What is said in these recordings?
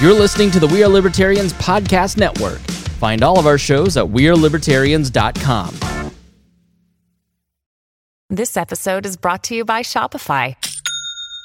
You're listening to the We Are Libertarians Podcast Network. Find all of our shows at WeareLibertarians.com. This episode is brought to you by Shopify.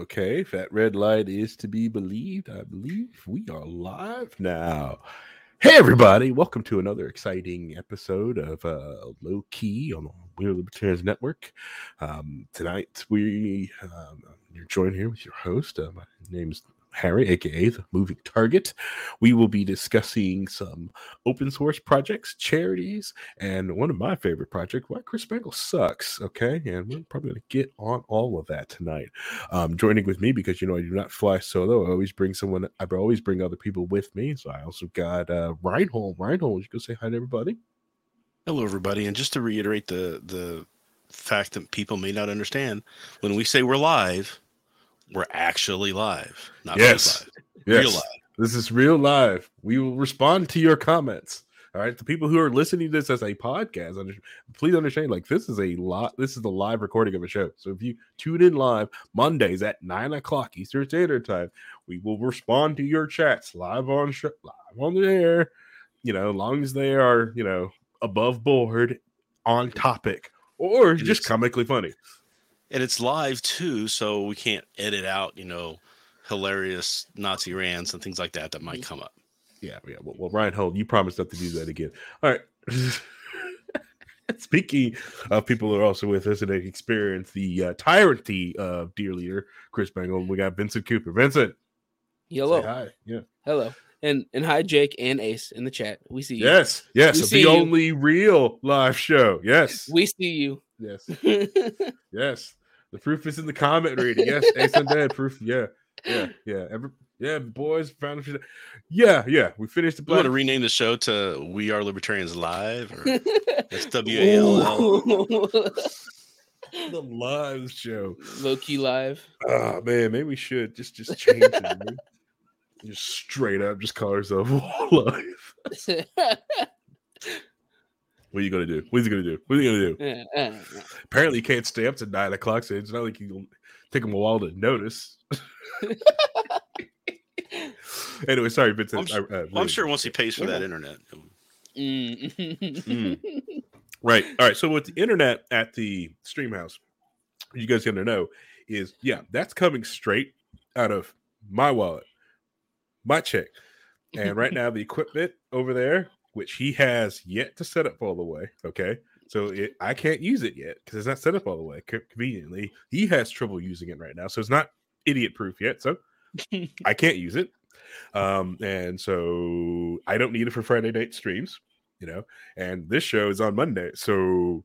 Okay, that red light is to be believed, I believe we are live now. Hey, everybody, welcome to another exciting episode of uh, Low Key on the We Are Libertarians Network. Um, tonight, we um, you're joined here with your host. Uh, my name's Harry, aka the Moving Target. We will be discussing some open source projects, charities, and one of my favorite projects, why Chris Spangle sucks. Okay, and we're probably going to get on all of that tonight. Um, joining with me because you know I do not fly solo. I always bring someone. I always bring other people with me. So I also got uh, Reinhold. Reinhold, you go say hi to everybody. Hello, everybody, and just to reiterate the the fact that people may not understand, when we say we're live we're actually live, not yes. live. Yes. Real live. This is real live. We will respond to your comments. All right. The people who are listening to this as a podcast, under, please understand, like this is a lot. This is the live recording of a show. So if you tune in live Mondays at nine o'clock Eastern Standard Time, we will respond to your chats live on sh- live on the air. You know, as long as they are, you know, above board, on topic, or And just comically funny. And it's live too, so we can't edit out, you know, hilarious Nazi rants and things like that that might come up. Yeah, yeah. Well, well Reinhold, you promised not to do that again. All right. Speaking of people who are also with us and they experience the uh, tyranny of dear leader Chris Spangle, we got Vincent Cooper. Vincent, Hello. hi. Yeah. Hello. And and hi Jake and Ace in the chat. We see you. Yes. Yes. We the see you. only real live show. Yes. We see you. yes. Yes. The proof is in the comment reading. Yes. Ace Undead proof. Yeah. Yeah. Yeah. Every, yeah. Boys found it. Yeah. Yeah. We finished the We want to rename the show to We Are Libertarians Live or that's W A L L. the live show. Low key live. Oh man, maybe we should just just change it. just straight up, just call ourselves live. What are you gonna do? What is he gonna do? What are you gonna do? Uh, uh, Apparently, you can't stay up to nine o'clock, so it's not like you can take them a while to notice. anyway, sorry, Vincent. I'm I- uh, I'm sure once he pays for that internet. mm. Mm. Right. All right. So with the internet at the stream house, you guys gonna know is yeah, that's coming straight out of my wallet, my check. And right now, the equipment over there, which he has yet to set up all the way. Okay. So it, I can't use it yet because it's not set up all the way. Co- Conveniently, he has trouble using it right now, so it's not idiot proof yet. So I can't use it. Um, and so I don't need it for Friday night streams, you know. And this show is on Monday, so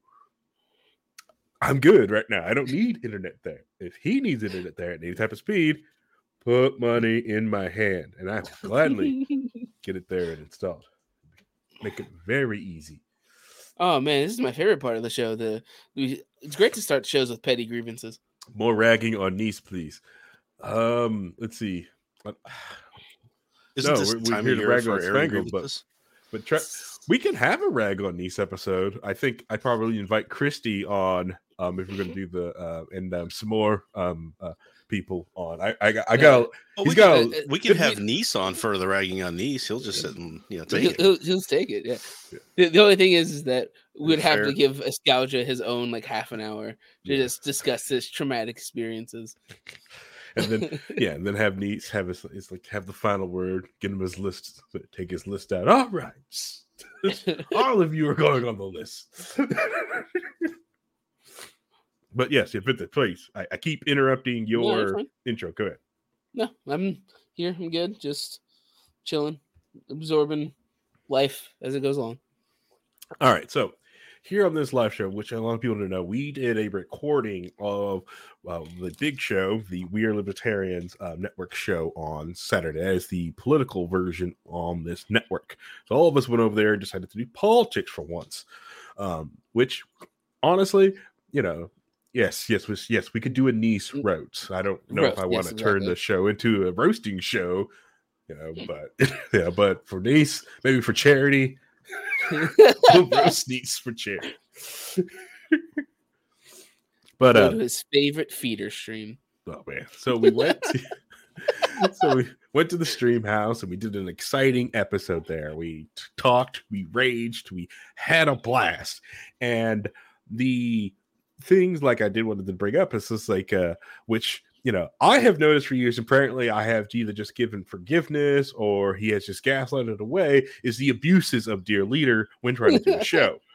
I'm good right now. I don't need internet there. If he needs internet there at any type of speed, put money in my hand, and I will gladly get it there and installed. Make it very easy. oh man, this is my favorite part of the show. The we, it's great to start shows with petty grievances. More ragging on niece, please. Um, let's see. Isn't No, this we're- the we're here to rag on airing Spangled, but- But try, we can have a rag on niece episode. I think I'd probably invite Christy on um if we're gonna do the uh and um, some more um uh people on. I I got I got he's we, got can, a- we can have Nice on for the ragging on Nice. He'll just sit and you know He'll, take it. he'll, he'll take it. Yeah. Yeah. The, the only thing is, is that we'd have Fair. to give Escalja his own like half an hour to Yeah. just discuss his traumatic experiences. and then yeah, and then have niece have his it's like have the final word, get him his list, take his list out. All right. All of you are going on the list. But yes, if it's please, I, I keep interrupting your intro. Go ahead. No, I'm here. I'm good. Just chilling, absorbing life as it goes along. All right. So here on this live show, which I want people to know, we did a recording of uh, the big show, the We Are Libertarians uh, network show on Saturday as the political version on this network. So all of us went over there and decided to do politics for once, um, which honestly, you know, yes, yes, was yes, we could do a niece Mm. roast. I don't know if I want yes, to turn exactly. the show into a roasting show, you know, but yeah, but for niece, maybe for charity, we'll roast niece for charity. but Go uh, his favorite feeder stream. Oh man. So we went to so we went to the stream house and we did an exciting episode there. We t- talked, we raged, we had a blast. And the things like I did wanted to bring up is just like uh which you know I have noticed for years apparently I have either just given forgiveness or he has just gaslighted away is the abuses of dear leader when trying to do a show.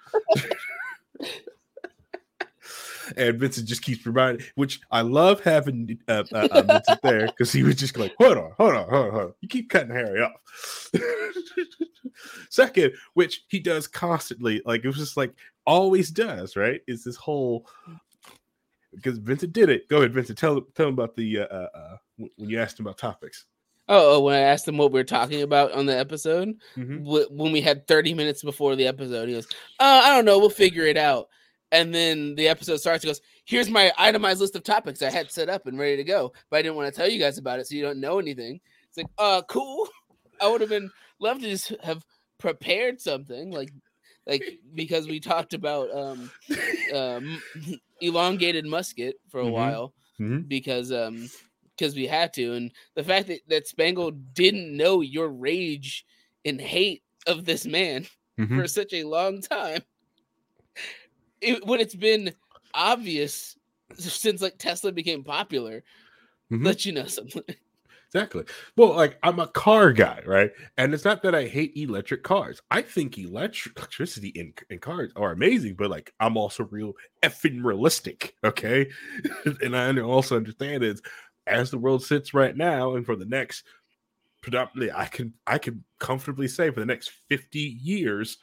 and Vincent just keeps reminding, which I love having uh, uh, uh, Vincent there because he was just like, hold on, hold on, hold on, hold on. You keep cutting Harry off. Second, which he does constantly, like it was just like always does, right? Is this whole because Vincent did it. Go ahead, Vincent. Tell tell him about the uh, uh, uh when you asked him about topics. Oh, oh, when I asked him what we were talking about on the episode, Mhm. wh- when we had 30 minutes before the episode, he goes, uh, I don't know, we'll figure it out. And then the episode starts, he goes, Here's my itemized list of topics I had set up and ready to go, but I didn't want to tell you guys about it so you don't know anything. It's like, uh, cool. I would have been love to just have prepared something like like because we talked about um um elongated musket for a Mhm. while Mhm. because um because we had to and the fact that that Spangle didn't know your rage and hate of this man Mhm. for such a long time it, when it's been obvious since like Tesla became popular Mhm. let you know something Exactly. Well, like I'm a car guy, right? And it's not that I hate electric cars. I think electric electricity in, in cars are amazing, but like I'm also real effing realistic, okay? and I also understand is as the world sits right now, and for the next predominantly, I can I can comfortably say for the next 50 years,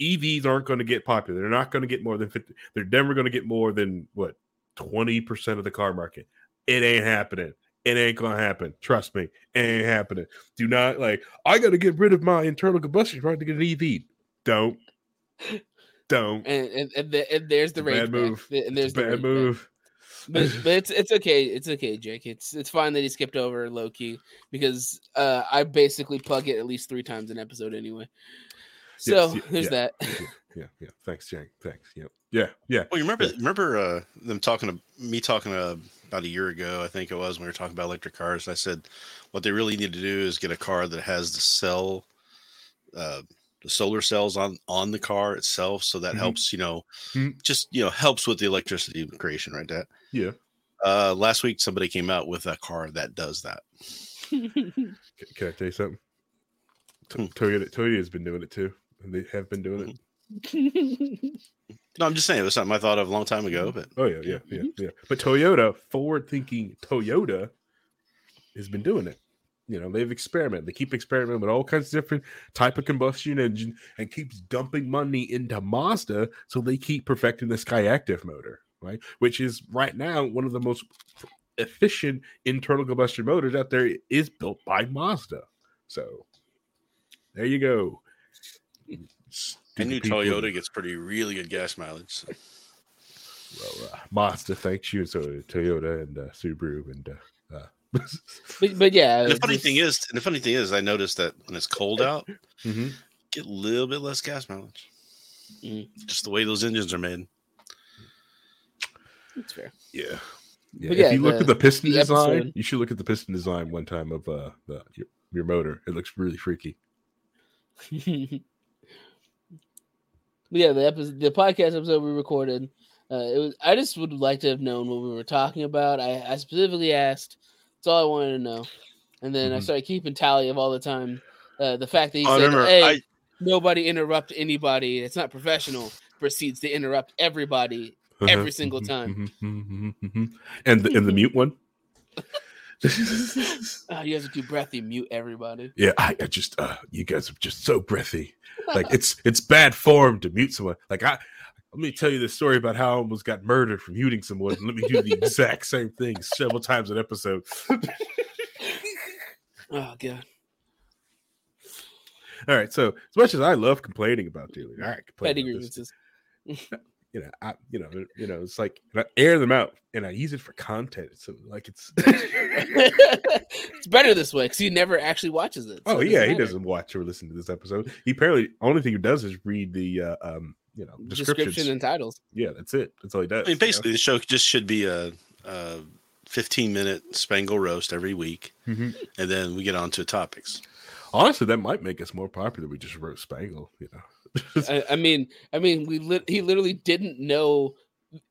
EVs aren't going to get popular. They're not going to get more than 50. They're never going to get more than what 20% of the car market. It ain't happening. It ain't gonna happen. Trust me, it ain't happening. Do not like. I got to get rid of my internal combustion trying to get an EV. Don't, don't. and and, and, the, and there's the It's a rage bad back. move. and there's It's the bad rage back. move. but, but it's it's okay. It's okay, Jake. It's it's fine that he skipped over low key because uh, I basically plug it at least three times an episode anyway. So Yes, y- there's yeah. that. Yeah, yeah, yeah. Thanks, Jake. Thanks. Yep. Yeah, yeah. Well, you remember remember uh, them talking to me talking uh, about a year ago, I think it was when we were talking about electric cars. I said what they really need to do is get a car that has the cell, uh, the solar cells on on the car itself, so that Mhm. helps. You know, Mhm. just you know helps with the electricity creation, right? That Yeah. uh, last week somebody came out with a car that does that. Can, can I tell you something? Hmm. Toyota, Toyota has been doing it too, and they have been doing it. No, I'm just saying it was something I thought of a long time ago, mm-hmm. but Oh yeah, yeah, yeah, mm-hmm. yeah. But Toyota, forward-thinking Toyota, has been doing it. You know, they've experimented. They keep experimenting with all kinds of different type of combustion engine, and keeps dumping money into Mazda, so they keep perfecting the Skyactiv motor, right? Which is right now one of the most efficient internal combustion motors out there. Is built by Mazda. So there you go. I knew Stupid people. Toyota gets pretty really good gas mileage. so. well, uh, Mazda thanks you, so Toyota and uh, Subaru and uh, uh, but, but yeah, And the funny just- thing is, and the funny thing is, I noticed that when it's cold out, mhm. get a little bit less gas mileage. Mm. Just the way those engines are made. it's fair. yeah. Yeah, But if yeah, you look the- at the piston the design, episode- you should look at the piston design one time of uh the your, your motor. It looks really freaky. Yeah, the episode, the podcast episode we recorded, uh, it was. I just would like to have known what we were talking about. I, I specifically asked. That's all I wanted to know, and then I Mhm. started keeping tally of all the time. Uh, the fact that he Oh, said, remember, "Hey, I- nobody interrupt anybody. It's not professional." Proceeds to interrupt everybody every single time. and the and the mute one. Oh, you have to do breathy mute everybody. yeah, I, I just uh you guys are just so breathy. Like it's it's bad form to mute someone. Like I let me tell you the story about how I almost got murdered from shooting someone. And let me do the exact same thing several times an episode. Oh god. All right. So as much as I love complaining about Dearly, all right, complain about this. Grievances. you know, I, you know, you know, it's like and I air them out and I use it for content. So like it's it's better this way because he never actually watches it. so oh it yeah, he doesn't watch or listen to this episode. He apparently only thing he does is read the uh, um, you know, description and titles. yeah, that's it. That's all he does. I mean, you know? basically, the show just should be a, a 15 minute Spangle roast every week, Mhm. and then we get on to topics. honestly, that might make us more popular. We just wrote Spangle, you know. I, I mean, I mean, we lit he literally didn't know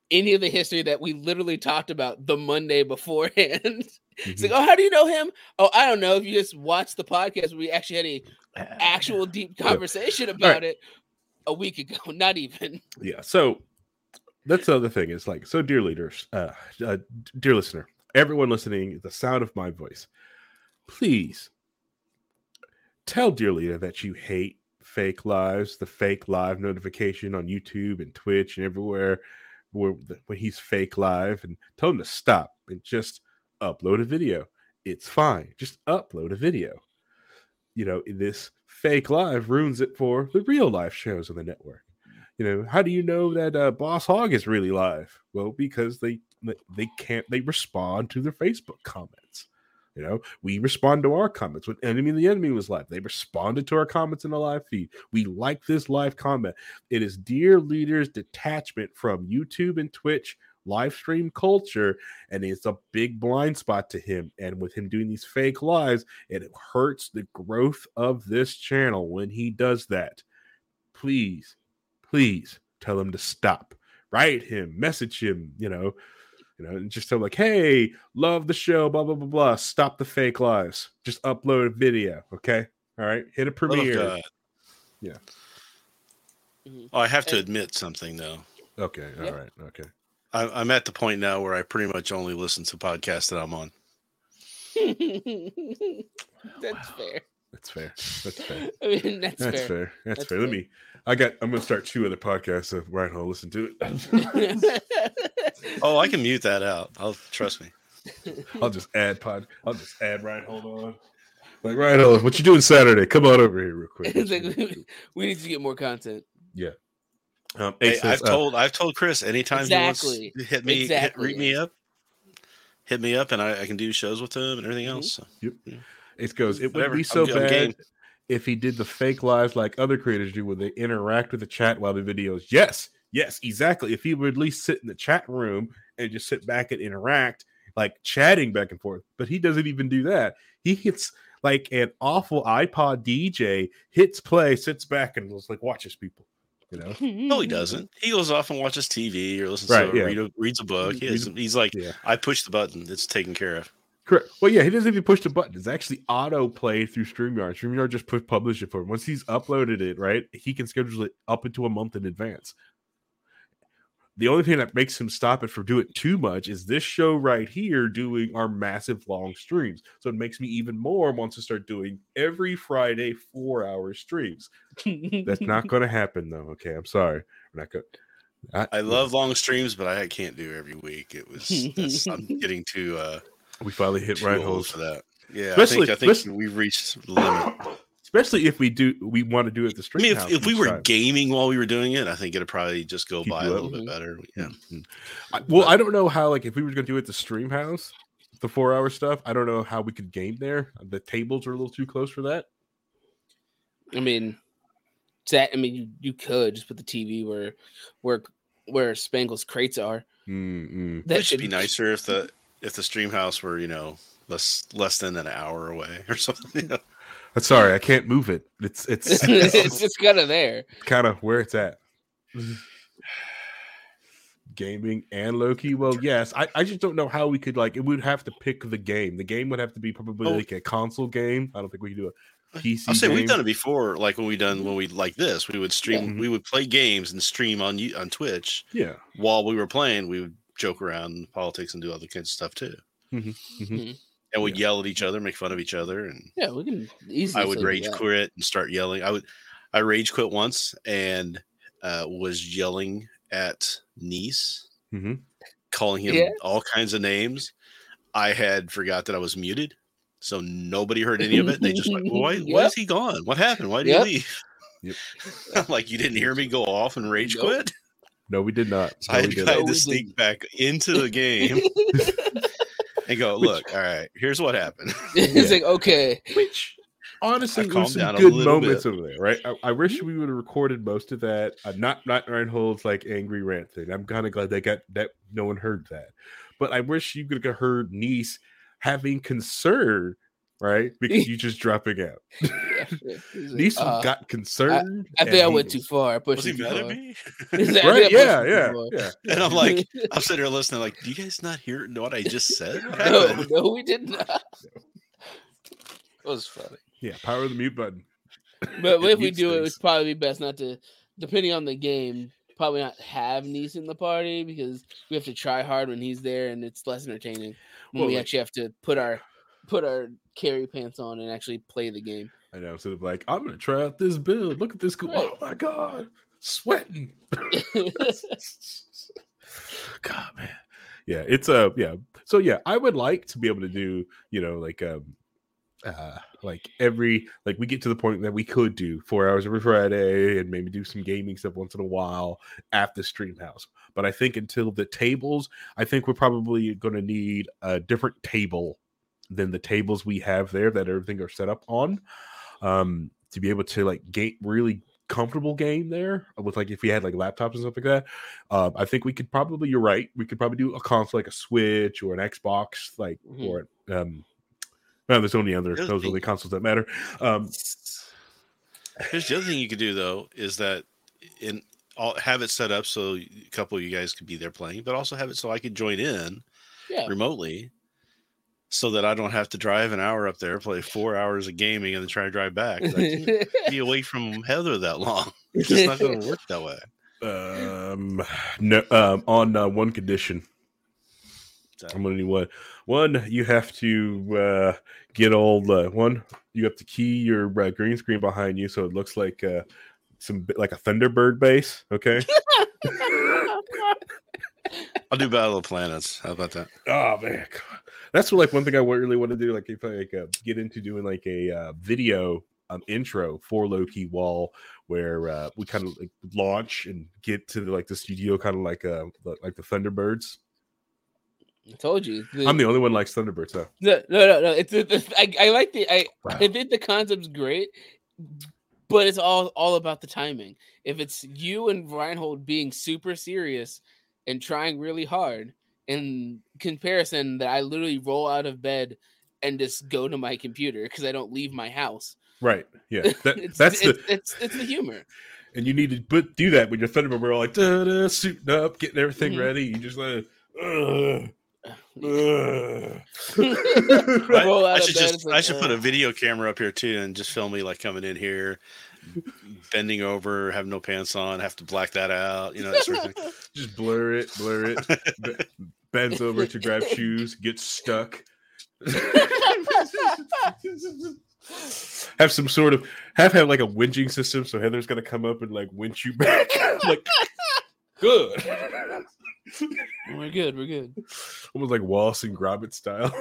any of the history that we literally talked about the Monday beforehand. It's like, oh, how do you know him? Oh, I don't know. If you just watch the podcast, we actually had a actual deep conversation about it a week ago. Not even. yeah so that's the other thing is like so dear leaders uh, uh dear listener everyone listening the sound of my voice please tell dear leader that you hate fake lives the fake live notification on youtube and twitch and everywhere where when he's fake live and tell him to stop and just upload a video. It's fine. Just upload a video. You know this fake live ruins it for the real life shows on the network. You know how do you know that uh, boss hog is really live? Well because they they can't they respond to their facebook comments you know we respond to our comments. When enemy the enemy was live they responded to our comments in the live feed. We like this live comment. It is dear leaders detachment from youtube and twitch live stream culture and it's a big blind spot to him and with him doing these fake lives it hurts the growth of this channel when he does that. Please please tell him to stop. Write him, message him, you know, you know, and just tell him like, hey, love the show, blah blah blah blah. Stop the fake lives. Just upload a video, okay? All right, hit a Love premiere. God. Yeah. Mm-hmm. Oh, I have to admit something though. Okay, all Yeah. right, okay. I, I'm at the point now where I pretty much only listen to podcasts that I'm on. that's fair. That's fair. That's fair. I mean, that's, That's fair. fair. That's, That's fair. Let me. I got. I'm gonna start two other podcasts. So right, I'll listen to it. Oh, I can mute that out. I'll trust me. I'll just add pod. I'll just add right. Hold on. Like right, hold. What you doing Saturday? Come on over here real quick. Like, we, we need to get more content. Yeah. Um, Hey, says, I've uh, told I've told Chris anytime he Exactly. wants to hit me, hit, read me up, hit me up, and I, I can do shows with him and everything Mhm. else. So, It goes. It would Whatever. be I'm so g- I'm bad if he did the fake lives like other creators do, where they interact with the chat while the videos. Yes, yes, exactly. If he would at least sit in the chat room and just sit back and interact, like chatting back and forth. But he doesn't even do that. He hits like an awful iPod DJ, hits play, sits back, and just like watches people. You know. no, he doesn't. He goes off and watches TV or listens Right, to yeah. read a, reads a book. He Read has, he's like, Yeah. I push the button, it's taken care of. Correct. Well, yeah, he doesn't even push the button. It's actually auto play through StreamYard. StreamYard just put publish it for him. Once he's uploaded it, right, he can schedule it up into a month in advance. The only thing that makes him stop it from doing too much is this show right here doing our massive long streams. So it makes me even more want to start doing every Friday four hour streams. That's not going to happen though. Okay, I'm sorry. We're not going. I love long streams, but I can't do every week. It was I'm getting too uh We finally hit too right holes. for that. Yeah, Especially- I think I think especially- we've reached the limit. Especially if we do, we want to do it the I stream. mean, if, if we were time. gaming while we were doing it, I think it'd probably just go Keep by a little bit mm-hmm. better. Yeah. Mm. Mm-hmm. I, well, I don't know how like if we were going to do it the stream house, the four hour stuff. I don't know how we could game there. The tables are a little too close for that. I mean, that I mean, you, you could just put the TV where where where Spangle's crates are. Mm-mm. That It should be nicer if the if the stream house were you know less less than an hour away or something. you know? I'm sorry, I can't move it. It's it's, it's just kind of there. kind of where it's at. Gaming and Loki. Well, yes. I, I just don't know how we could like it would have to pick the game. The game would have to be probably Oh. like a console game. I don't think we can do a PC. I'll say game. we've done it before. Like when we done when we like this, we would stream. Yeah. We would play games and stream on you on Twitch Yeah. while we were playing. We would joke around politics and do other kinds of stuff too. Mhm, mhm. And we'd yell at each other, make fun of each other, and Yeah, we can easily. I would rage that. quit and start yelling. I would, I rage quit once and uh, was yelling at Nice, Mhm. calling him Yeah. all kinds of names. I had forgot that I was muted, so nobody heard any of it. They just went, well, "Why? Why is he gone? What happened? Why did Yep. he leave?" Yep. I'm like, "You didn't hear me go off and rage Nope. quit." No, we did not. No, I we had, didn't. I had No, to we sneak didn't. back into the game and go, "Look, all right, here's what happened." it's like okay, Which honestly, I there calmed was some good moments bit. over there, right? I, I wish we would have recorded most of that. Uh, not not Reinhold's like angry rant thing. I'm kind of glad they got that. No one heard that, but I wish you could have heard Niece having concern, right? Because you just dropping out. yeah, yeah. Like, uh, got concerned. I and think I he went too far. I pushed Was he too mad at far. me? He's like, I Right? Yeah, yeah, yeah. And I'm like, I'm sitting here listening, like, do you guys not hear what I just said? No, no, we did not. It was funny. Yeah, power of the mute button. But if we mutes do it, things. it's probably be best not to, depending on the game, probably not have Nice in the party because we have to try hard when he's there, and it's less entertaining when Well, we like- actually have to put our put our carry pants on and actually play the game. I know, instead of like, I'm gonna try out this build. Look at this. Cool. Right. Oh my god, sweating. God, man. Yeah, it's a uh, yeah. So yeah, I would like to be able to do, you know, like um uh like every like we get to the point that we could do four hours every Friday and maybe do some gaming stuff once in a while at the stream house. But I think until the tables, I think we're probably gonna need a different table than the tables we have there that everything are set up on. Um to be able to like game really comfortable game there with like if we had like laptops and stuff like that um, I think we could probably. You're right. We could probably do a console like a Switch or an Xbox, like Mhm. or um. No, there's only other. Here's Those the- are the consoles that matter. Um, Here's the other thing you could do though is that in all have it set up so a couple of you guys could be there playing, but also have it so I could join in Yeah. remotely, so that I don't have to drive an hour up there, play four hours of gaming, and then try to drive back. I can't be away from Heather that long. It's just not going to work that way. um, no, um, on uh, one condition. So, I'm gonna need one. One, you have to uh, get all the one. You have to key your uh, green screen behind you so it looks like uh, some like a Thunderbird base. Okay. I'll do Battle of Planets. How about that? Oh man, God. That's what, like one thing I really want to do. Like if I like uh, get into doing like a uh, video um, intro for Loki Wall, where uh, we kind of like launch and get to the, like the studio, kind of like uh like the Thunderbirds. I told you. The- I'm the only one likes Thunderbirds though. No, no, no, no. It's, it's I, I like the I Wow. I think the concept's great, but it's all all about the timing. If it's you and Reinhold being super serious and trying really hard, in comparison, that I literally roll out of bed and just go to my computer because I don't leave my house. Right. Yeah. That, it's, that's it's, the it's it's the humor. and you need to put do that when you're Thunderbird. We're all like da, da, suiting up, getting everything Mhm. ready. You just like. Roll out I should just it's I like, should put uh, a video camera up here too and just film me like coming in here, bending over, have no pants on, have to black that out, you know, that sort of thing. just blur it, blur it. b- bends over to grab shoes, gets stuck. have some sort of have have like a winching system, so Heather's gonna come up and like winch you back. like good. We're good. We're good. Almost like Wallace and Gromit style.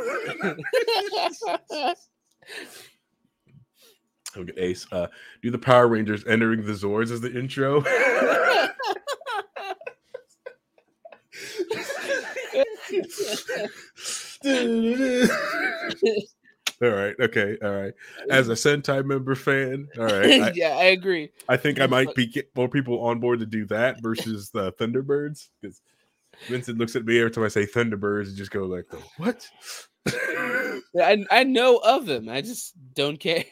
Okay, Ace. Uh, do the Power Rangers entering the Zords as the intro? all right. Okay. All right. As a Sentai member fan, all right. I, yeah, I agree. I think I might be get more people on board to do that versus the Thunderbirds because Vincent looks at me every time I say Thunderbirds and just go like, "What?" I I know of them. I just don't care.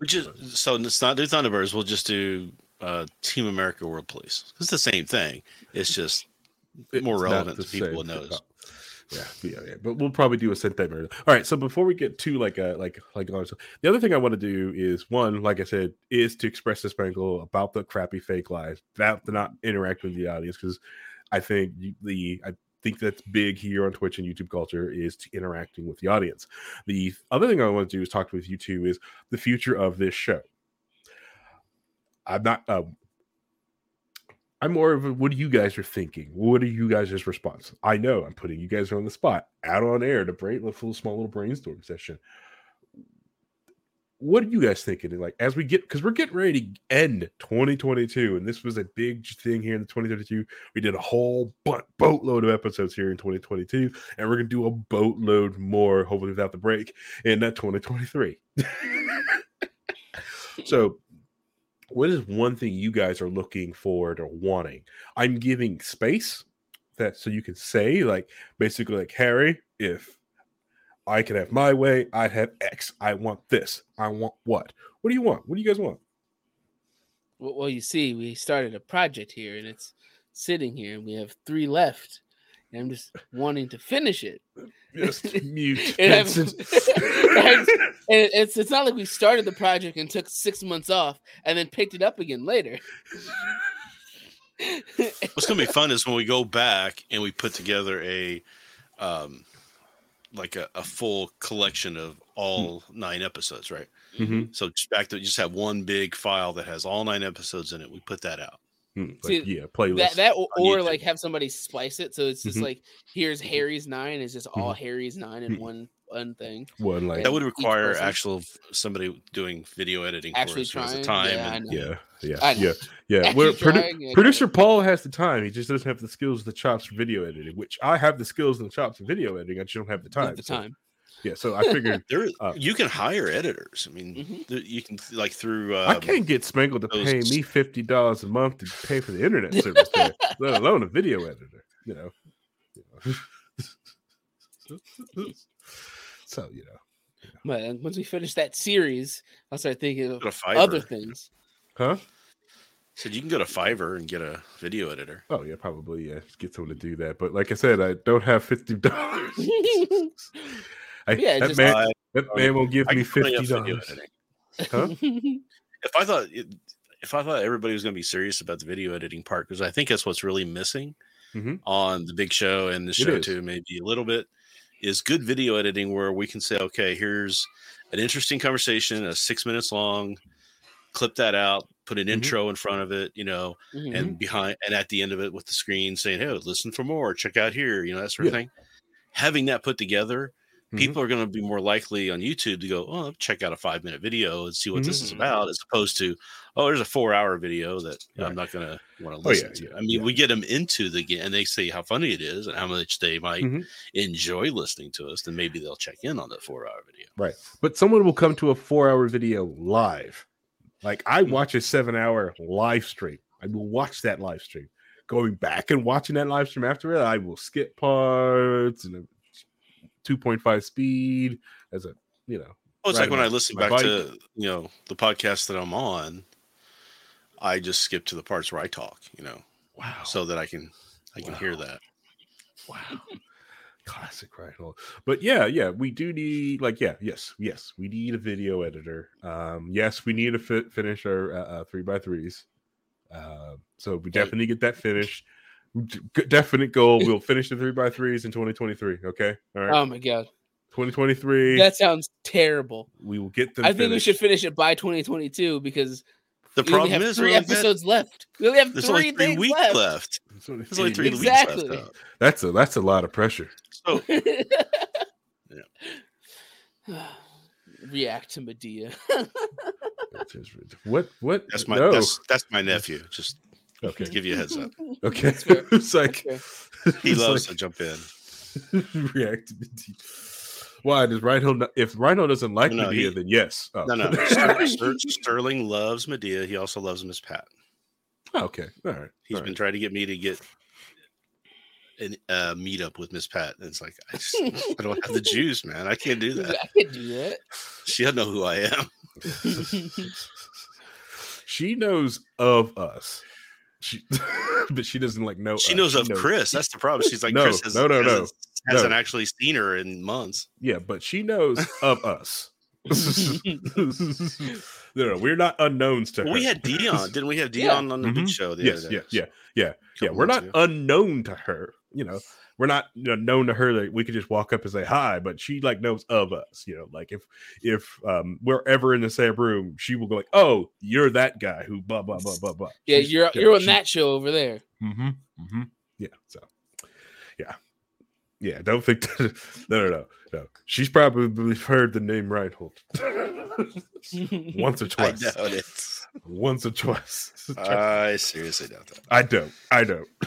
We just so let's not do Thunderbirds. We'll just do uh, Team America World Police. It's the same thing. It's just more It's relevant to people would notice. Yeah, yeah, yeah. But we'll probably do a Sentai murder. All right. So before we get to like a like like honestly, the other thing I want to do is one, like I said, is to express this spangle about the crappy fake about to not interact with the audience because I think the I think that's big here on Twitch and YouTube culture is to interacting with the audience. The other thing I want to do is talk with you two is the future of this show. I'm not. Um, I'm more of a, what do you guys are thinking? What are you guys' response? I know I'm putting you guys on the spot, out on air to brain a full small little brainstorm session. What are you guys thinking? Like as we get because we're getting ready to end 2022, and this was a big thing here in the 2022. We did a whole butt, boatload of episodes here in 2022, and we're gonna do a boatload more, hopefully without the break, in that 2023. so what is one thing you guys are looking forward or wanting? I'm giving space that so you can say like basically like Harry, if I could have my way, I'd have X. I want this. I want what? What do you want? What do you guys want? Well, well, you see, we started a project here, and it's sitting here, and we have three left. And I'm just wanting to finish it. Just mute. It has- Vincent. And it's it's not like we started the project and took six months off and then picked it up again later. What's gonna be fun is when we go back and we put together a, um, like a, a full collection of all nine episodes, right? Mhm. So just back to just have one big file that has all nine episodes in it. We put that out. Hmm, like, See, yeah, playlist. that that or, or like have somebody splice it so it's just Mhm. like here's Harry's nine is just all Mhm. Harry's nine in Mhm. one one thing. one like That would require person- actual somebody doing video editing Actually for us who has the trying, time. yeah, and, yeah, yeah, yeah, yeah. Actually Well, produ- trying, yeah, producer Paul has the time. He just doesn't have the skills, the chops for video editing. Which I have the skills and the chops for video editing. I just don't have the At time. the So, time. yeah, so I figured There, Uh, you can hire editors. I mean, Mhm. you can like through. Um, I can't get Spangle to those- pay me fifty dollars a month to pay for the internet service, there, let alone a video editor. You know. so you know, But uh, once we finish that series, I'll start thinking of Go to Fiverr. other things. huh? Said you can go to Fiverr and get a video editor. Oh yeah, probably yeah. Get someone to do that. But like I said, I don't have fifty dollars. I, Yeah, that just- man, I- that man will give I me can put in fifty a video dollars. Huh? If I thought it, if I thought everybody was going to be serious about the video editing part, because I think that's what's really missing Mhm. on the big show and the show too, maybe a little bit, is good video editing where we can say, okay, here's an interesting conversation, a six minutes long, clip that out, put an Mhm. intro in front of it, you know, Mhm. and behind and at the end of it with the screen saying, "Hey, listen for more. Check out here." You know that sort of thing. Having that put together, Mhm. people are going to be more likely on YouTube to go, "Oh, check out a five minute video and see what this is Mhm. about," as opposed to, "Oh, there's a four hour video that Right. I'm not going to want to Oh, listen yeah, to." yeah, I mean, yeah. we get them into the game and they say how funny it is and how much they might Mhm. enjoy listening to us. Then maybe they'll check in on that four hour video. Right. But someone will come to a four hour video live. Like I Hmm. watch a seven hour live stream. I will watch that live stream. Going back and watching that live stream after it, I will skip parts and 2.5 speed as a, you know. Oh, it's Right like when I listen back bike. to you know the podcast that I'm on, I just skip to the parts where I talk, you know, Wow. so that I can I can hear that. Wow. Classic, right? Well, But yeah, yeah, we do need like yeah, yes, yes, we need a video editor. Um, yes, we need to fi- finish our uh, uh, three by threes. Uh, so we definitely get that finished. D- Definite goal. We'll finish the three by threes in 2023. Okay, all right. Oh my god, 2023. that sounds terrible. we will get them. I think we should finish it by 2022 because The we problem have is three we only got- episodes left. We only have there's three only three things weeks left. left. There's only three Exactly. weeks left. Though. That's a that's a lot of pressure. So React to Madea. What what? that's my no. that's that's my nephew. Just okay. to give you a heads up. Okay. It's like That's He it's loves like- to jump in. react to the Why does Rhino? If Rhino doesn't like No, Madea, he- then yes. Oh. No, no. Ster- Ster- Sterling loves Madea. He also loves Miss Pat. Oh, okay, all right. He's all been right. trying to get me to get an uh, meet up with Miss Pat. And it's like I just I don't have the juice, man. I can't do that. I can do that. She doesn't know who I am. She knows of us. She, but she doesn't like know. She us. knows of Chris. That's the problem. She's like No, Chris has, no, no, no, hasn't, hasn't no. actually seen her in months. Yeah, but she knows of us. no, no, we're not unknowns to her. We had Dion, didn't we have Yeah. Dion on the big Mhm. show the yes, other day? yeah, yeah, yeah, yeah. We're not ago. unknown to her. you know, we're not you know, known to her that we could just walk up and say hi, but she like knows of us. You know, like if if um we're ever in the same room, she will go like, "Oh, you're that guy who blah blah blah blah blah." Yeah, She's- you're you're on she- that show over there. Mm-hmm. Mm-hmm. Yeah. So, yeah, yeah. Don't think that, no, no, no, no. She's probably heard the name Reinhold once or I twice. doubt it. Once or twice. I seriously doubt that. I don't. I don't.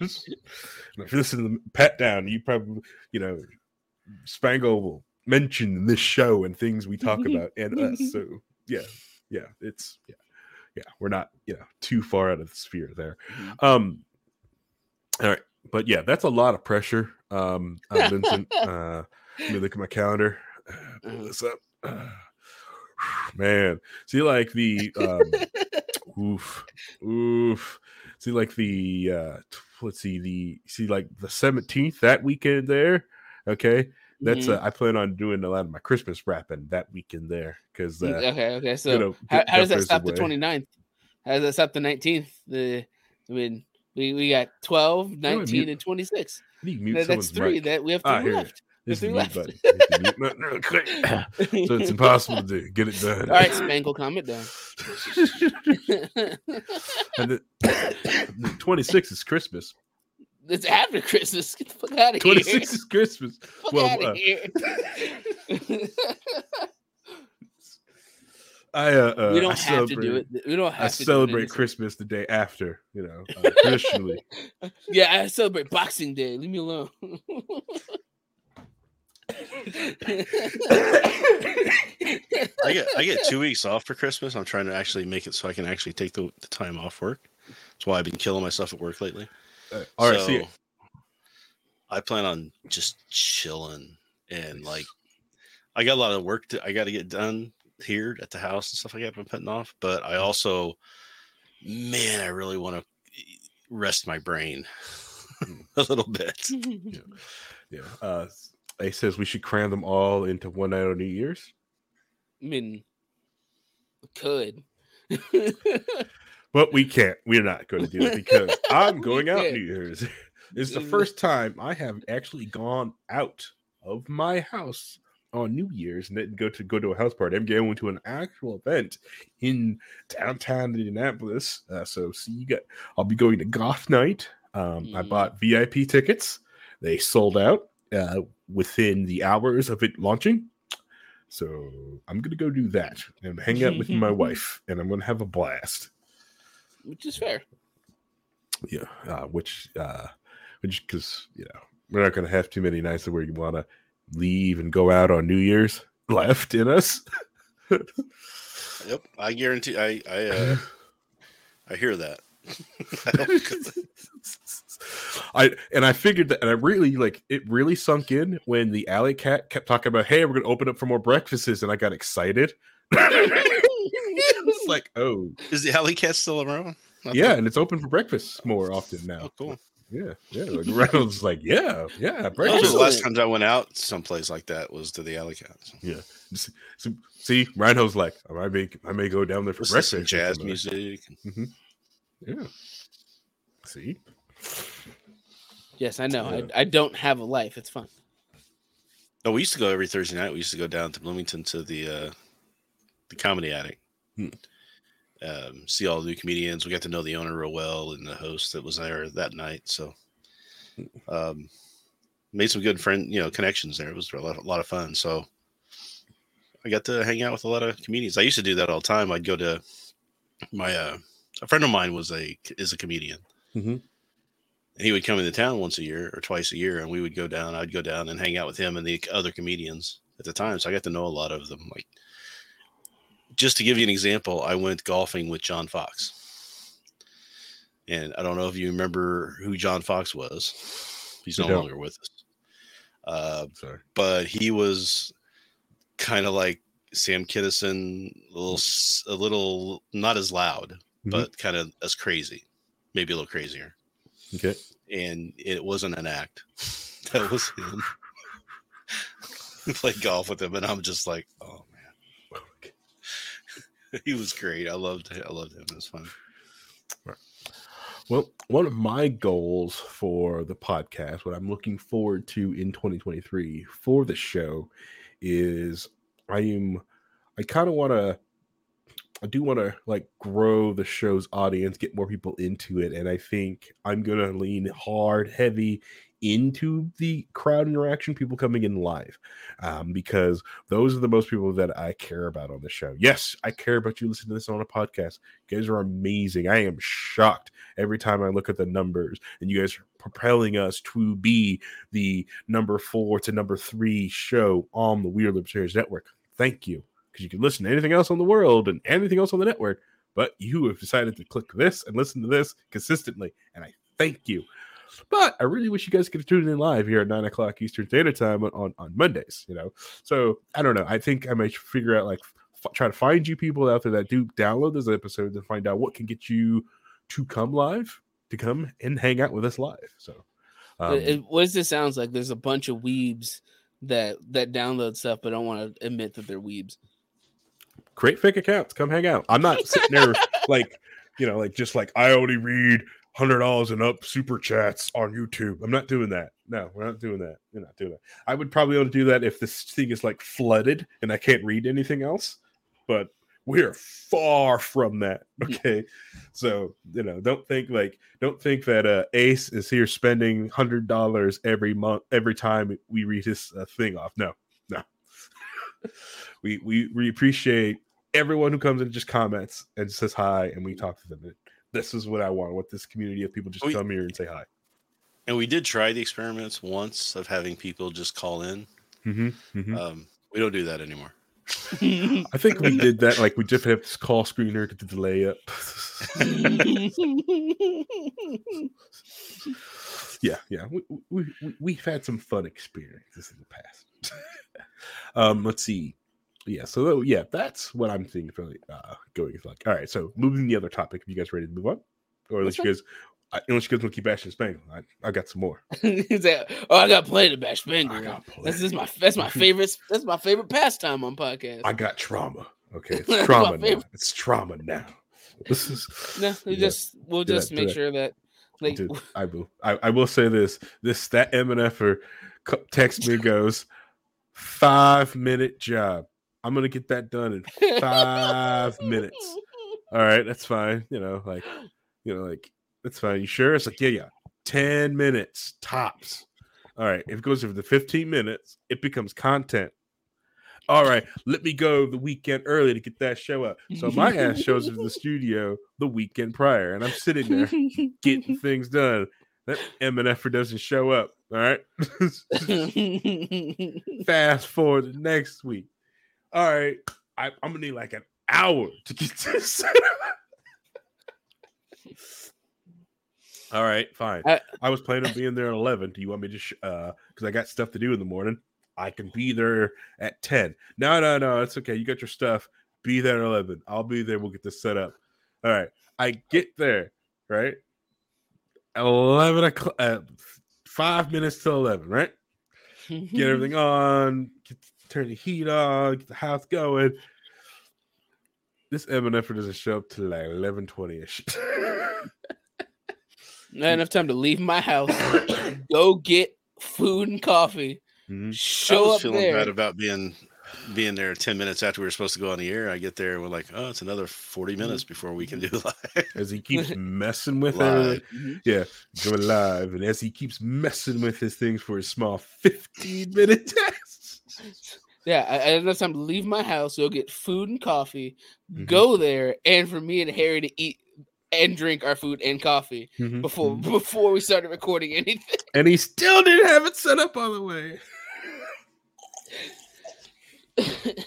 if you listen to the Pat Down, you probably, you know, Spangle will mention this show and things we talk about and us. So yeah, yeah, it's yeah, yeah. We're not, you know, too far out of the sphere there. Mhm. Um. All right, but yeah, that's a lot of pressure. Um, uh, Vincent. uh, let me look at my calendar. Uh, pull Mhm. this up. Uh, man, see, like the um, oof, oof. See, like the uh, let's see, the see, like the seventeenth that weekend there. Okay, that's Mhm. uh, I plan on doing a lot of my Christmas wrapping that weekend there because uh, okay, okay. So you know, how, how does that stop the away. 29th? How does that stop the 19th? The I mean, we, we got 12, 19, and 26. I need to mute That- that's three. mic. That we have Ah, three here. left. This is the mute left. button. Hit the mute button so it's impossible to do. Get it done. All right, Spangle, calm it down. and the, the 26th is Christmas. it's after Christmas. Get the fuck out of here. 26th is Christmas. Fuck well, out uh, here. I uh, uh we don't have to do celebrate- it. We don't have I to do celebrate in- Christmas the day after, you know, uh, traditionally. Yeah, I celebrate Boxing Day. Leave me alone. I get I get two weeks off for Christmas. I'm trying to actually make it so I can actually take the, the time off work. That's why I've been killing myself at work lately. All right, see, So, I plan on just chilling and like I got a lot of work to I got to get done here at the house and stuff like that. I've been putting off, but I also, man, I really want to rest my brain a little bit. yeah. Uh, Ace says we should cram them all into one night on New Year's. I mean, could. But we can't. We're not going to do it because I'm going out. New Year's. It's the Mhm. first time I have actually gone out of my house on New Year's and didn't go to go to a house party. I'm going to an actual event in downtown Indianapolis. Uh, so see you got. I'll be going to Goth Night. Um, I Mhm. bought VIP tickets. They sold out uh, within the hours of it launching. So I'm gonna go do that and hang out with my wife, and I'm gonna have a blast. Which is fair. Yeah, uh, which uh, which because you know we're not gonna have too many nights where you want to leave and go out on New Year's left in us. Yep, I guarantee. I I uh, I hear that. I and I figured that, and I really like it. Really sunk in when the alley cat kept talking about, "Hey, we're gonna open up for more breakfasts," and I got excited. it's like, oh Is the alley cat still around? Yeah, and it's open for breakfast more often now. Oh, cool. Yeah, yeah. Like Reinhold's, like, yeah, yeah, Those breakfast. the last times I went out someplace like that was to the alley cat. So. Yeah. S- So, see, Reinhold's like, I may, I may go down there for Listen breakfast. jazz music. Yeah. See, Yes, I know. Yeah. I, I don't have a life. It's fun. Oh, we used to go every Thursday night. We used to go down to Bloomington to the uh, the comedy attic. Hmm. Um, see all the new comedians. We got to know the owner real well and the host that was there that night. So um, made some good friend, you know, connections there. It was a lot, a lot of fun. So I got to hang out with a lot of comedians. I used to do that all the time. I'd go to my uh, a friend of mine was a is a comedian. Mhm. And he would come into town once a year or twice a year, and we would go down. I'd go down and hang out with him and the other comedians at the time. So I got to know a lot of them. Like, just to give you an example, I went golfing with John Fox, and I don't know if you remember who John Fox was. He's no longer with us. Uh, but he was kind of like Sam Kinison, a little, a little not as loud, Mhm. but kind of as crazy, maybe a little crazier. Okay. And it wasn't an act. That was him. Played golf with him, and I'm just like, oh man, he was great. I loved, I loved him. It was fun. Well, one of my goals for the podcast, what I'm looking forward to in 2023 for the show, is I am I kind of want to I do want to like grow the show's audience, get more people into it, and I think I'm gonna lean hard, heavy into the crowd interaction, people coming in live, um, because those are the most people that I care about on the show. Yes, I care about you listening to this on a podcast. You guys are amazing. I am shocked every time I look at the numbers, and you guys are propelling us to be the number four to number three show on the We Are Libertarians Network. Thank you because you can listen to anything else on the world and anything else on the network, but you have decided to click this and listen to this consistently, and I thank you. But I really wish you guys could tune in live here at nine o'clock Eastern Standard Time on, on Mondays. You know, so I don't know. I think I might figure out like f- try to find you people out there that do download this episode and find out what can get you to come live, to come and hang out with us live. So, um, It- it- what does this sounds like? There's a bunch of weebs that that download stuff but don't want to admit that they're weebs. Create fake accounts. Come hang out. I'm not sitting there like, you know, like just like I only read hundred dollars and up super chats on YouTube. I'm not doing that. No, we're not doing that. We're not doing that. I would probably only do that if this thing is like flooded and I can't read anything else. But we're far from that. Okay. So, you know, don't think like don't think that uh Ace is here spending hundred dollars every month every time we read his uh, thing off. No, no. we we we appreciate everyone who comes and just comments and says hi and we talk to them. This is what I want. What this community of people just We- come here and say hi. And we did try the experiments once of having people just call in. Mm-hmm, Um, we don't do that anymore. I think we did that. Like we just have this call screener to delay up. yeah, yeah. We, we, we we've had some fun experiences in the past. um, let's see. Yeah, so tho- yeah, that's what I'm thinking for uh, going. Like, all right, so moving the other topic. Are you guys ready to move on, or unless you guys, I, unless you guys want to keep bashing Spangle, I, I got some more. He's like, oh, I got plenty to bash I Spangle. got That's plenty. just my that's my favorite that's my favorite pastime on podcast. I got trauma. Okay, it's trauma now. It's trauma now. This is no, we yeah. just we'll Do that, just make that. sure that like Dude, I will. I, I will say this. This that MNFer text me goes five minute job. I'm gonna get that done in five minutes. All right, that's fine. You know, like you know, like that's fine. You sure? It's like yeah, yeah. Ten minutes tops. All right. If it goes over the 15 minutes, it becomes content. All right, let me go the weekend early to get that show up. So my ass shows up to the studio the weekend prior, and I'm sitting there getting things done. That MNF doesn't show up. All right. Fast forward to next week. All right. I, I'm gonna need like an hour to get this set up. All right, fine. I- I, was planning on being there at 11. Do you want me to, sh- uh, because I got stuff to do in the morning? I can be there at 10. No, no, no, it's okay. You got your stuff. Be there at 11. I'll be there. We'll get this set up. All right. I get there, right? 11 o'clock, uh, five minutes till 11, right? Get everything on, get, turn the heat on, get the house going. This MNF doesn't show up till like 11 ish. Not enough time to leave my house, go get food and coffee, Mhm. I show was up feeling there. bad about being being there 10 minutes after we were supposed to go on the air. I get there and we're like, oh, it's another 40 minutes before we can do live. As he keeps messing with Live. everything. Mhm. Yeah, going live. And as he keeps messing with his things for his small 15 minute tests. Yeah, I, I had enough time to leave my house, go get food and coffee, Mhm. go there, and for me and Harry to eat and drink our food and coffee Mhm, before mhm. before we started recording anything. And he still didn't have it set up all the way.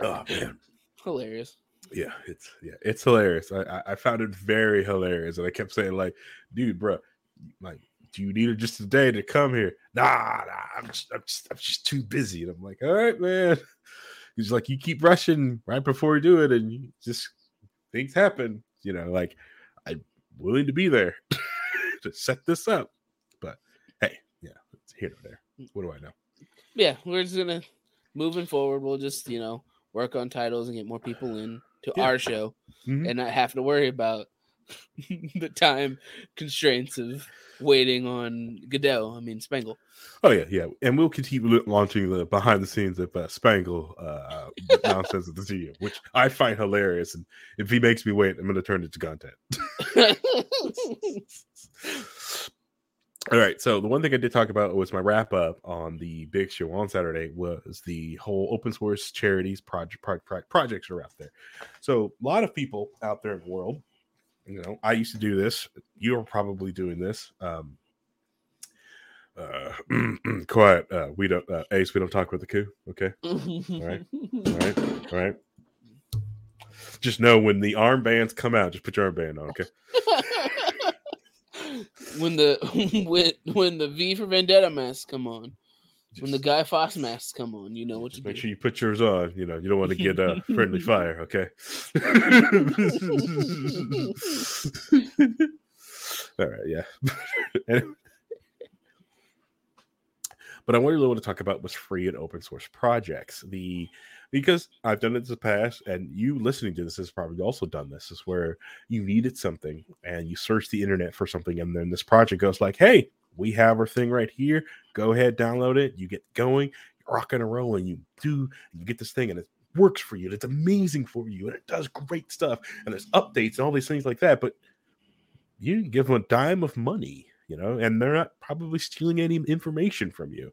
oh man. Hilarious. Yeah, it's yeah, it's hilarious. I, I I found it very hilarious, and I kept saying like, "Dude, bro, like, do you need it just today to come here?" Nah, nah, I'm just, I'm just, I'm just too busy. And I'm like, "All right, man." He's like, "You keep rushing right before you do it, and you just things happen." You know, like I'm willing to be there to set this up, but hey, yeah, it's here or there. What do I know? Yeah, we're just gonna moving forward. We'll just you know work on titles and get more people in to Yeah. our show, Mhm. and not have to worry about the time constraints of waiting on Goodell. I mean Spangle. Oh yeah, yeah, and we'll continue launching the behind the scenes of uh, Spangle uh, nonsense at the studio, which I find hilarious. And if he makes me wait, I'm going to turn it to content. All right. So the one thing I did talk about was my wrap up on the big show on Saturday was the whole open source charities project, project projects are out there. So a lot of people out there in the world, you know, I used to do this. You're probably doing this. Um, uh, quiet. Uh, we don't, uh, Ace. We don't talk with the coup. Okay. All right. All right. All right. Just know when the armbands come out, just put your armband on. Okay. when the when when the V for Vendetta mask come on, when the Guy Fawkes masks come on, you know what to Make do. sure you put yours on. You know, you don't want to get uh, friendly fire. Okay. All right. Yeah. Anyway. But I really want to talk about was free and open source projects. The because I've done it in the past, and you listening to this has probably also done this. Is where you needed something and you search the internet for something, and then this project goes like, "Hey, we have our thing right here. Go ahead, download it. You get going, you're rocking and rolling. You do, you get this thing, and it works for you. And it's amazing for you, and it does great stuff. And there's updates and all these things like that. But you didn't give them a dime of money, you know, and they're not probably stealing any information from you.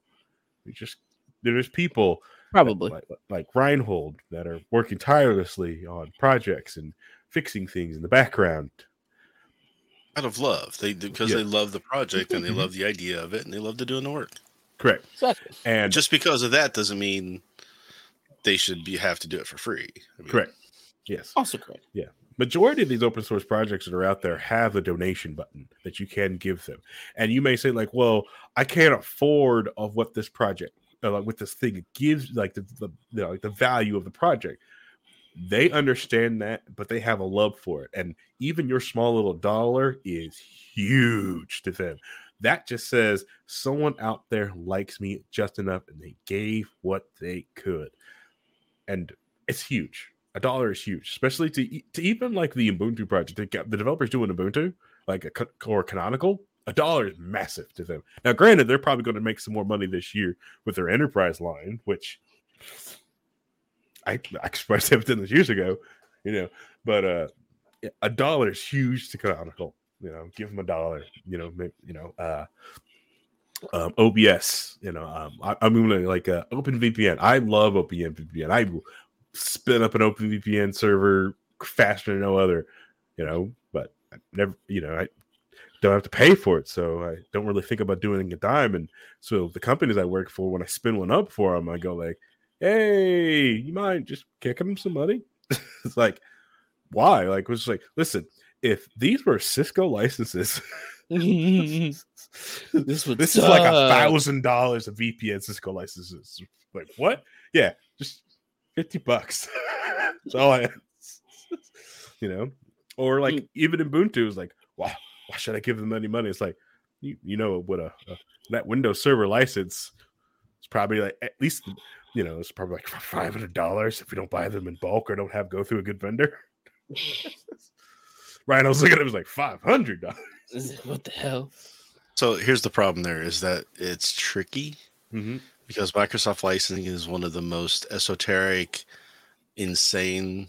You just there's people Probably. like, like Reinhold that are working tirelessly on projects and fixing things in the background. Out of love, they because Yeah. they love the project and they Mhm. love the idea of it and they love to doing the work. Correct. Exactly. And Just because of that doesn't mean they should be have to do it for free. I mean, correct. Yes. Also correct. Yeah. Majority of these open source projects that are out there have a donation button that you can give them and you may say like well i can't afford of what this project uh, like what this thing gives like the, the you know, like the value of the project they understand that but they have a love for it and even your small little dollar is huge to them that just says someone out there likes me just enough and they gave what they could and it's huge a dollar is huge, especially to to even like the Ubuntu project. The, the developers doing Ubuntu, like a or Canonical, a dollar is massive to them. Now, granted, they're probably going to make some more money this year with their enterprise line, which I, I expressed evidence years ago, you know. But uh, a dollar is huge to Canonical. You know, give them a dollar. You know, make, you know. Uh, um, OBS, you know, um, I, I'm gonna like uh, OpenVPN. I love OpenVPN. I spin up an OpenVPN server faster than no other, you know. But I never, you know, I don't have to pay for it, so I don't really think about doing a dime. And so the companies I work for, when I spin one up for them, I go like, "Hey, you mind just kicking them some money?" it's like, why? Like, it was like, listen, if these were Cisco licenses. this would this is like a thousand dollars of VPN Cisco licenses. Like what? Yeah, just fifty bucks. That's all I. You know, or like mm. even Ubuntu is like, wow, why should I give them any money? It's like, you, you know what a, a that Windows Server license is probably like at least you know it's probably like five hundred dollars if we don't buy them in bulk or don't have go through a good vendor. Ryan, I was looking at it, it was like five hundred dollars. What the hell? So here's the problem there is that it's tricky Mm-hmm. because Microsoft licensing is one of the most esoteric, insane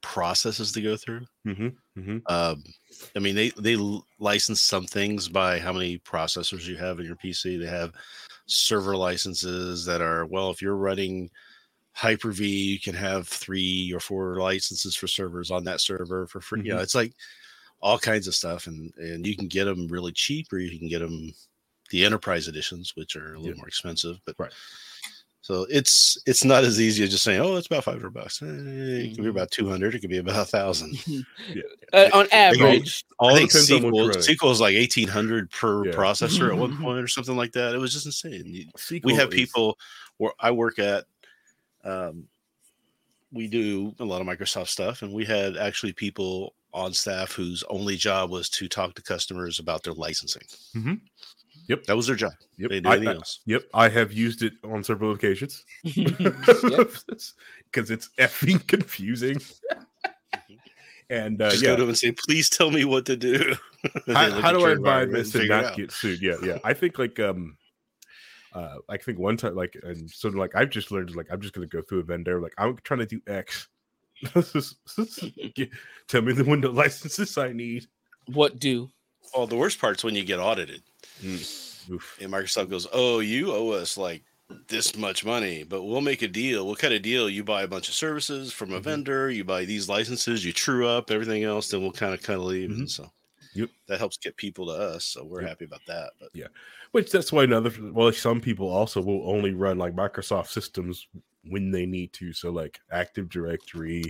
processes to go through. Mm-hmm. Mm-hmm. Um, I mean, they they license some things by how many processors you have in your PC. They have server licenses that are well, if you're running Hyper V, you can have three or four licenses for servers on that server for free. You know, mm-hmm. it's like all kinds of stuff, and and you can get them really cheap, or you can get them the enterprise editions, which are a little Yeah. more expensive. But Right. So it's it's not as easy as just saying, oh, it's about five hundred bucks. Eh, it could be Mhm. about two hundred. It could be about a thousand. Uh, on average, All I think depends SQL. SQL is like eighteen hundred per Yeah. processor at one point or something like that. It was just insane. You- SQL We have is- people where I work at. Um, we do a lot of Microsoft stuff, and we had actually people on staff whose only job was to talk to customers about their licensing. Mhm. Yep. that was their job. Yep. They did I- anything I- else. Yep, I have used it on several occasions because it's effing confusing. And uh, Just yeah, go to them and say, please tell me what to do. How, how do I buy this and figure not get sued? Yeah, yeah. I think like um, uh, I think one time like and so like I've just learned like I'm just gonna go through a vendor like I'm trying to do X. Get- Tell me the window licenses I need. What do? Oh, the worst part's when you get audited Mm. Oof. and Microsoft goes, "Oh, you owe us like this much money, but we'll make a deal. What kind of deal? You buy a bunch of services from a Mhm. vendor, you buy these licenses, you true up everything else, then we'll kind of kind of leave." And so, Yep. that helps get people to us. So we're Yep. happy about that. But yeah. Which that's why another well, some people also will only run like Microsoft systems when they need to. So like Active Directory.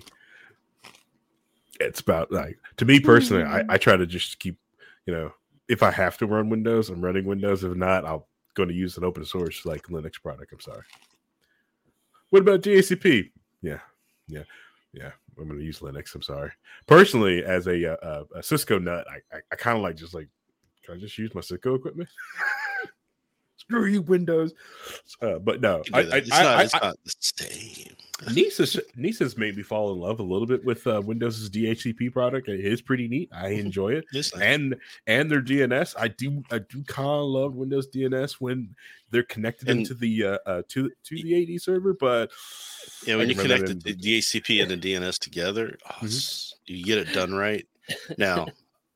It's about like to me personally, I, I mm-hmm. try to just keep, you know, if I have to run Windows, I'm running Windows. If not, I'm going to use an open source like Linux product. I'm sorry. What about DHCP? Yeah, yeah, yeah. I'm going to use Linux. I'm sorry. Personally, as a uh, a Cisco nut, I I, I kind of like just like, can I just use my Cisco equipment? Screw you, Windows. Uh, but no, I. I, it's, I, not, I, it's not the same. Nisa's Nisa's made me fall in love a little bit with uh, Windows' DHCP product. It is pretty neat. I enjoy it, not- and and their DNS. I do I do kind of love Windows DNS when they're connected And- into the uh, uh to to the AD server. But yeah, when you connect the DHCP and the DNS together, oh, Mhm. you get it done right. Now,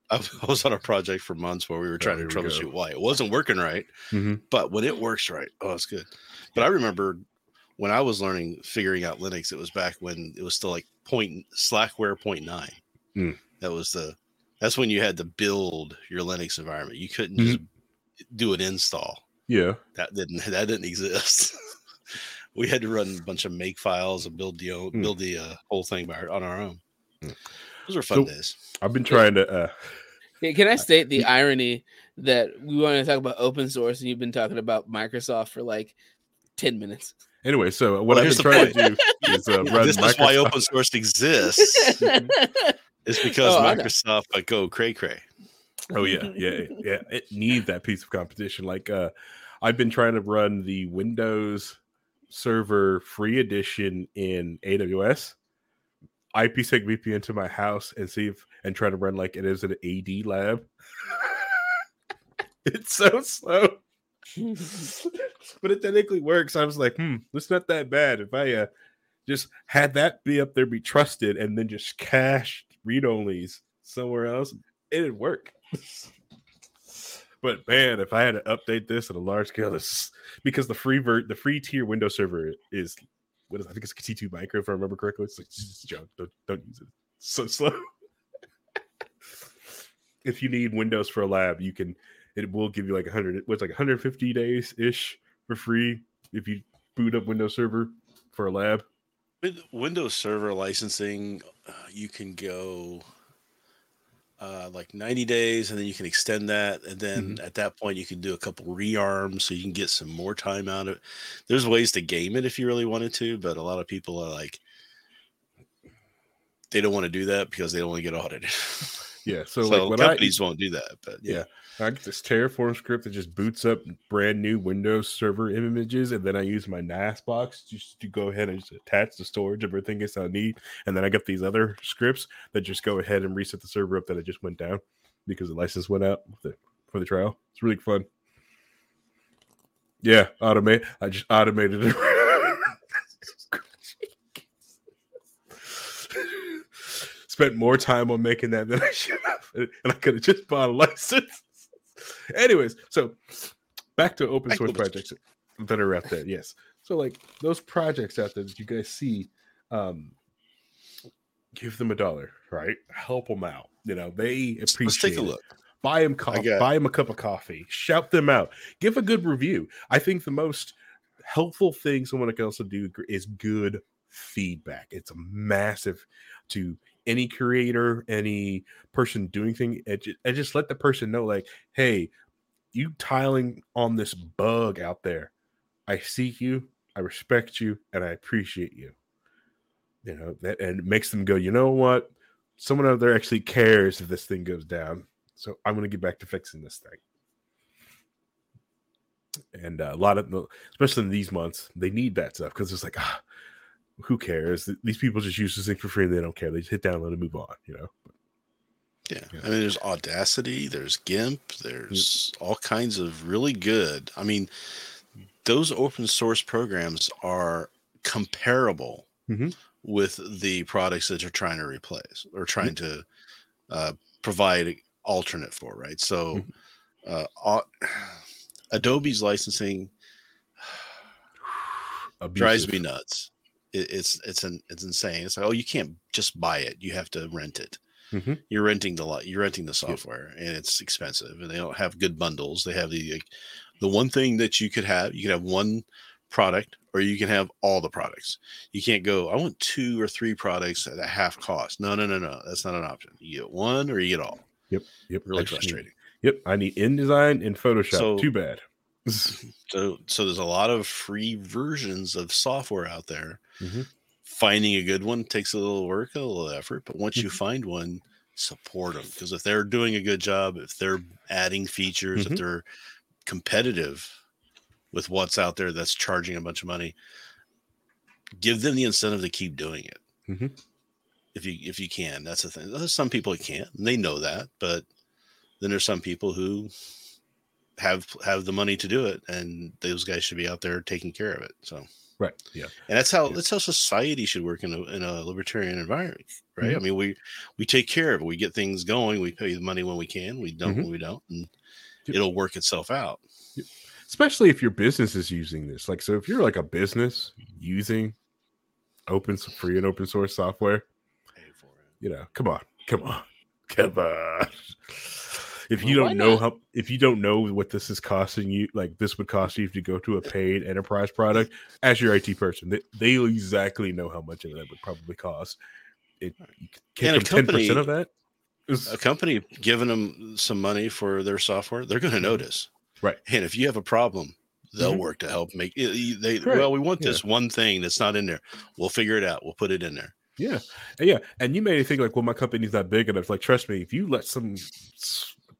I was on a project for months where we were trying here to go. troubleshoot why it wasn't working right. Mhm. But when it works right, oh, it's good. But I remember when I was learning, figuring out Linux, it was back when it was still like point Slackware point nine. Mm. That was the that's when you had to build your Linux environment. You couldn't Mm-hmm. just do an install. yeah, That didn't that didn't exist. we had to run a bunch of make files and build the Mm. build the uh, whole thing by, on our own. Mm. Those were fun So- days. I've been trying to. uh Hey, Can I state the irony that we want to talk about open source and you've been talking about Microsoft for like 10 minutes? Anyway, so what Well, I've here's been the trying to do is uh, run This is why open source exists. It's because Oh, Microsoft like go cray cray. Oh yeah, yeah, yeah. It needs that piece of competition. Like uh I've been trying to run the Windows server free edition in AWS, IPsec VPN to my house and see if and try to run like it is an AD lab. it's so slow. but it technically works. I was like, hmm, it's not that bad. If I uh just had that be up there, be trusted, and then just cache read onlys somewhere else, it'd work. but man, if I had to update this at a large scale, this because the free ver- the free tier Windows server is what is I think it's a T2 micro if I remember correctly. It's like. Don't, don't use it. It's so slow. if you need Windows for a lab, you can it will give you like 100 what's like 150 days ish for free if you boot up Windows Server for a lab. With Windows Server licensing, uh, you can go uh, like 90 days and then you can extend that. And then at that point, you can do a couple rearms so you can get some more time out of it. There's ways to game it if you really wanted to, but a lot of people are like, they don't want to do that because they don't want to get audited. Yeah, so, So, like when I companies won't do that. But yeah, I get this Terraform script that just boots up brand new Windows Server images, and then I use my NAS box just to go ahead and just attach the storage of everything else I need, and then I get these other scripts that just go ahead and reset the server up that I just went down because the license went out for the, for the trial. It's really fun. Yeah, automate. I just automated it. Spent more time on making that than I should have, and I could have just bought a license. Anyways, so back to open Back source projects that are out there. Yes. So like those projects out there that you guys see, um, give them a dollar, right? Help them out. You know, they appreciate. let's take a it. look. Buy them coffee. Buy them a cup of coffee. Shout them out. Give a good review. I think the most helpful thing someone can also do is good feedback. It's a massive to any creator, any person doing thing. And just, just let the person know, like, hey, you tiling on this bug out there. I seek you, I respect you, and I appreciate you. You know that, and it makes them go. You know what? Someone out there actually cares if this thing goes down. So I'm going to get back to fixing this thing. And uh, a lot of, especially in these months, they need that stuff because it's like, ah, who cares? These people just use this thing for free and they don't care. They just hit download and move on, you know. Yeah. Yeah. I mean, there's Audacity, there's GIMP, there's all kinds of really good. I mean, those open source programs are comparable Mhm. with the products that you're trying to replace or trying to uh, provide alternate for, right? So, Mhm. uh, Adobe's licensing drives me nuts. It, it's it's an it's insane. It's like oh, you can't just buy it; you have to rent it. Mhm. You're renting the lot. You're renting the software, and it's expensive. And they don't have good bundles. They have the like, the one thing that you could have. You could have one product, or you can have all the products. You can't go. I want two or three products at a half cost. No, no, no, no. That's not an option. You get one, or you get all. Yep. Yep. Really need- frustrating. Yep. I need InDesign and Photoshop. So- Too bad. So so there's a lot of free versions of software out there. Mhm. Finding a good one takes a little work, a little effort, but once you Mhm. find one, support them because if they're doing a good job, if they're adding features, Mhm. if they're competitive with what's out there that's charging a bunch of money, give them the incentive to keep doing it. Mhm. If you if you can, that's the thing. There's some people who can't, and they know that, but then there's some people who have have the money to do it, and those guys should be out there taking care of it. So, Right. Yeah. and that's how Yeah. that's how society should work in a in a libertarian environment, right? Mm-hmm. I mean, we we take care of it. We get things going. We pay the money when we can. We don't Mhm. when we don't, and Yep. it'll work itself out. Especially if your business is using this. Like, so if you're like a business using open free and open source software, Pay for it. you know, come on, come on, come on. If you Well, don't know not? how, if you don't know what this is costing you, like this would cost you if you go to a paid enterprise product, as your IT person, they, they exactly know how much of that would probably cost. It can And a take ten percent of that. is- a company giving them some money for their software, they're going to notice. Mm-hmm. Right. And if you have a problem, they'll Mhm. work to help make it. They Correct. well, we want Yeah. this one thing that's not in there. We'll figure it out. We'll put it in there. Yeah, yeah, and you may think like, well, my company's not big enough. Like, trust me, if you let some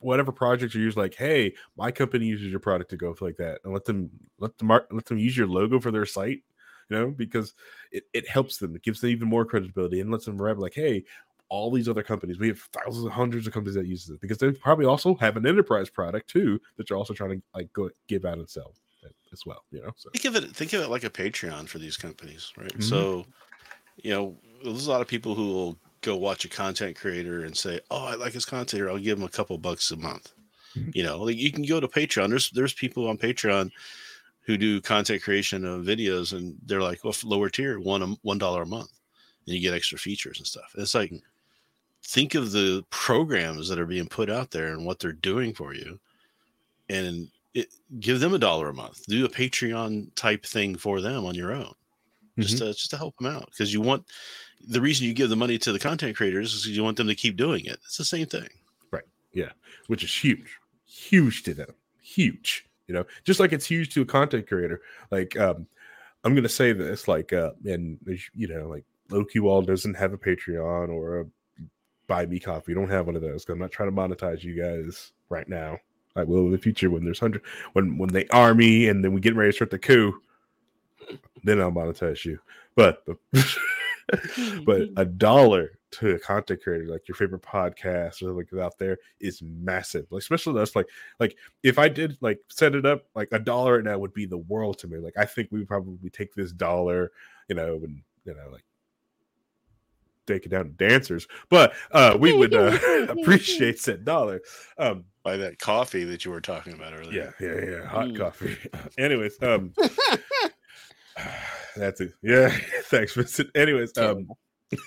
whatever project you use, like, hey, my company uses your product to go for like that, and let them let them mark, let them use your logo for their site, you know, because it, it helps them, it gives them even more credibility, and lets them remember like, hey, all these other companies, we have thousands, hundreds of companies that use it because they probably also have an enterprise product too that you're also trying to like go give out and sell as well, you know. So Think of it. Think of it like a Patreon for these companies, right? Mhm. So, you know, there's a lot of people who will go watch a content creator and say, "Oh, I like his content. Here, I'll give him a couple bucks a month." Mhm. You know, like you can go to Patreon. There's there's people on Patreon who do content creation of videos, and they're like, "Well, lower tier, one a- one dollar a month, and you get extra features and stuff." It's like, think of the programs that are being put out there and what they're doing for you, and it, give them a dollar a month. Do a Patreon type thing for them on your own, just to just to help them out because you want the reason you give the money to the content creators is you want them to keep doing it. It's the same thing. Right. Yeah. Which is huge, huge to them, huge. You know, just like it's huge to a content creator. Like, um, I'm gonna say this, like, uh, and you know, like Loki Wall doesn't have a Patreon or a Buy Me Coffee. Don't have one of those. I'm not trying to monetize you guys right now. I will in the future when there's hundred when when they army and then we get ready to start the coup. Then I'll monetize you. But but, but a dollar to a content creator like your favorite podcast or like out there is massive like especially us like like if i did like set it up like a dollar now would be the world to me like i think we would probably take this dollar you know and you know like take it down to dancers but uh we would uh appreciate that dollar um By that coffee that you were talking about earlier. yeah yeah yeah hot Mm. coffee anyways um that's it yeah thanks vincent. Anyways um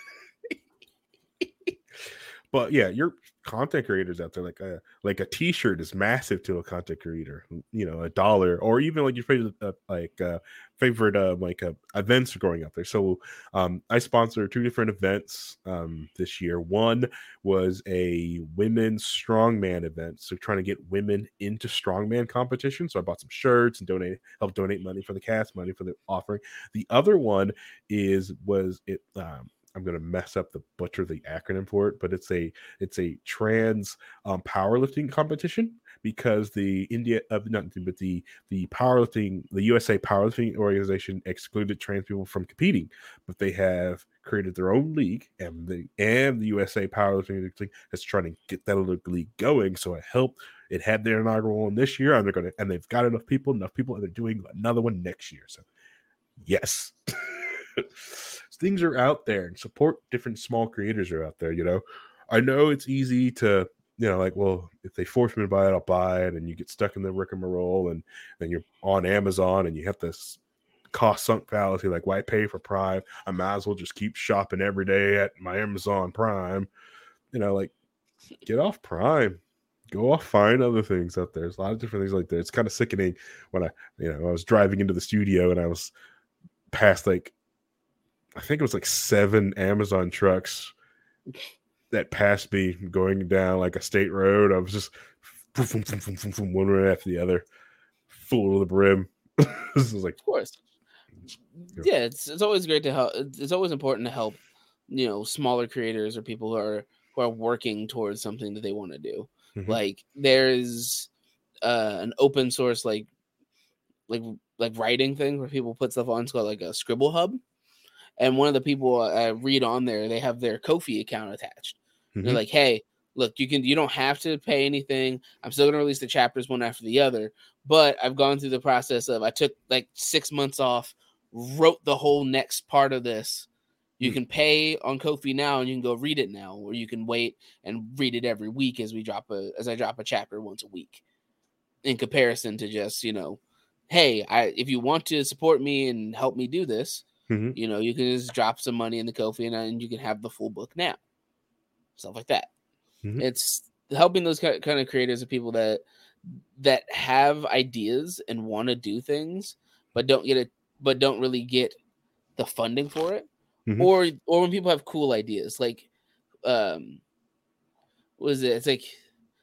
but yeah, your content creators out there, like a like a T-shirt is massive to a content creator. You know, a dollar or even like your favorite uh, like uh, favorite uh, like uh, events are going out there. So um, I sponsor two different events um, this year. One was a women's strongman event, so trying to get women into strongman competition. So I bought some shirts and donate help donate money for the cast, money for the offering. The other one is was it um, I'm gonna mess up the butcher the acronym for it, but it's a it's a trans um, powerlifting competition because the India uh, not but the the powerlifting the USA powerlifting organization excluded trans people from competing, but they have created their own league and the and the USA powerlifting league is trying to get that league going. So it helped. It had their inaugural one this year, and they're gonna and they've got enough people, enough people, and they're doing another one next year. So yes. things are out there and support different small creators are out there you know? I know it's easy to you know like well if they force me to buy it i'll buy it and you get stuck in the morrole and then you're on amazon and you have this cost sunk fallacy like why pay for prime? I might as well just keep shopping every day at my amazon prime. You know like get off prime. Go off find other things out there. There's a lot of different things like that. It's kind of sickening when i you know i was driving into the studio and i was past like I think it was like seven Amazon trucks that passed me going down like a state road. I was just boom, boom, boom, one right after the other, full to the brim. this is like, of course, yeah. It's it's always great to help. It's always important to help, you know, smaller creators or people who are who are working towards something that they want to do. Mm-hmm. Like there's uh, an open source like like like writing thing where people put stuff on. It's called like a Scribble Hub and one of the people I read on there, they have their Ko-fi account attached. Mm-hmm. They're like, "Hey, look, you can you don't have to pay anything. I'm still gonna release the chapters one after the other, but I've gone through the process of I took like six months off, wrote the whole next part of this. You mm-hmm. can pay on Ko-fi now, and you can go read it now, or you can wait and read it every week as we drop a as I drop a chapter once a week. In comparison to just you know, hey, I if you want to support me and help me do this, Mm-hmm. You know, you can just drop some money in the Ko-fi and, and you can have the full book now. Stuff like that. Mm-hmm. It's helping those kind of creators of people that that have ideas and want to do things, but don't get it, but don't really get the funding for it, mm-hmm. or or when people have cool ideas, like um, what is it? It's like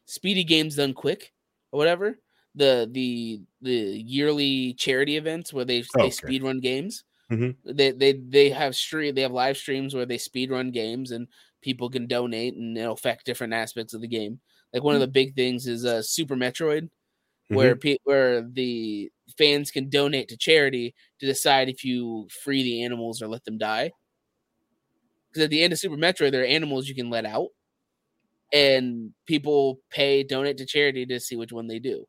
Speedy Games Done Quick or whatever. The the the yearly charity events where they oh, they speed run games. Mm-hmm. They they they have stream they have live streams where they speed run games and people can donate and it'll affect different aspects of the game. Like one mm-hmm. of the big things is uh, Super Metroid, where mm-hmm. pe- where the fans can donate to charity to decide if you free the animals or let them die. Because at the end of Super Metroid, there are animals you can let out, and people pay donate to charity to see which one they do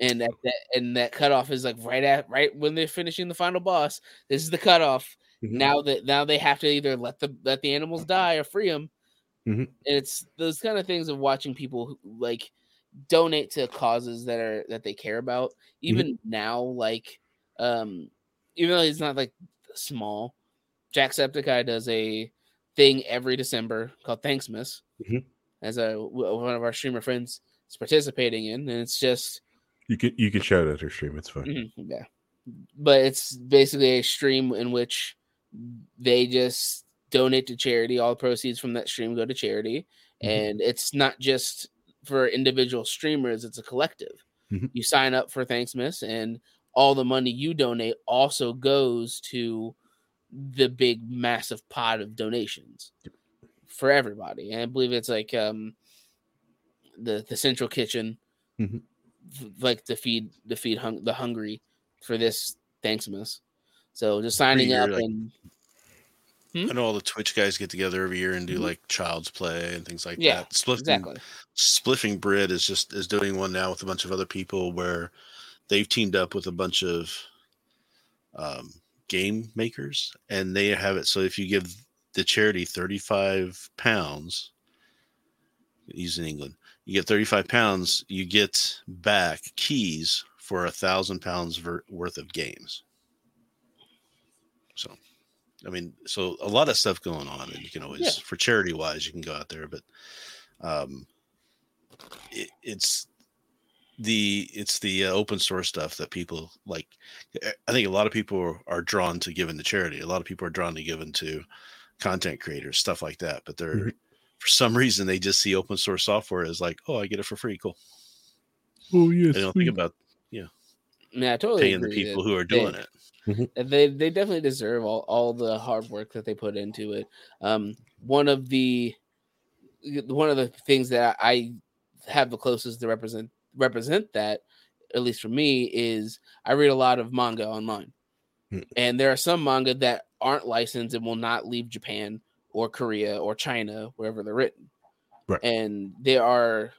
and that, that and that cutoff is like right at right when they're finishing the final boss. This is the cutoff. Mm-hmm. Now that now they have to either let the let the animals die or free them. Mm-hmm. And it's those kind of things of watching people who, like donate to causes that are that they care about. Even mm-hmm. now, like um, even though he's not like small, Jacksepticeye does a thing every December called Thanksmas, mm-hmm. as a one of our streamer friends is participating in, and it's just you can you can shout at her stream. It's fine. Mm-hmm, yeah, but it's basically a stream in which they just donate to charity. All the proceeds from that stream go to charity, mm-hmm. and it's not just for individual streamers. It's a collective. Mm-hmm. You sign up for Thanksmas, and all the money you donate also goes to the big massive pot of donations for everybody. And I believe it's like um the the central kitchen mm-hmm like to feed to feed hung, the hungry for this Thanksmas. So just signing up like, and hmm? I know all the Twitch guys get together every year and do mm-hmm. like child's play and things like yeah, that. Spiffing, exactly. Spiffing Brit is just is doing one now with a bunch of other people where they've teamed up with a bunch of um, game makers and they have it so if you give the charity 35 pounds using England you get 35 pounds, you get back keys for a thousand pounds worth of games. So, I mean, so a lot of stuff going on, and you can always, yeah. for charity wise, you can go out there, but um, it, it's the it's the uh, open source stuff that people like. I think a lot of people are, are drawn to giving to charity. A lot of people are drawn to giving to content creators, stuff like that. But they're mm-hmm for some reason they just see open source software as like, oh, I get it for free, cool. Oh yes. They don't think about yeah. Yeah, I totally paying the people who are they- doing it. they they definitely deserve all, all the hard work that they put into it. Um, one of the one of the things that I have the closest to represent represent that, at least for me, is I read a lot of manga online, Hmm. and there are some manga that aren't licensed and will not leave Japan or Korea or China wherever they're written, Right. and there are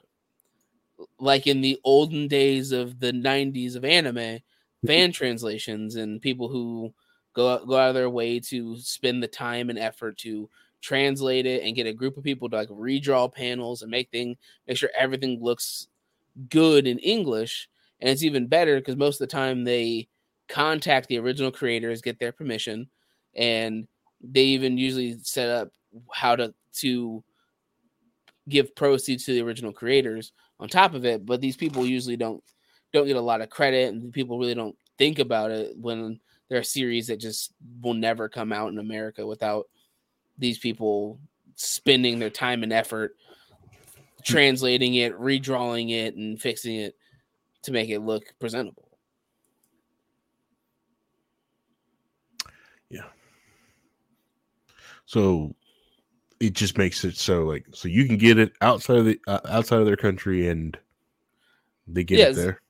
like in the olden days of the 90s of anime fan translations and people who go go out of their way to spend the time and effort to translate it and get a group of people to like redraw panels and make thing make sure everything looks good in English and it's even better because most of the time they contact the original creators get their permission and they even usually set up how to to give proceeds to the original creators on top of it but these people usually don't don't get a lot of credit and people really don't think about it when there are series that just will never come out in America without these people spending their time and effort translating it, redrawing it, and fixing it to make it look presentable. So it just makes it so like so you can get it outside of the uh, outside of their country and they get Yeah, it there.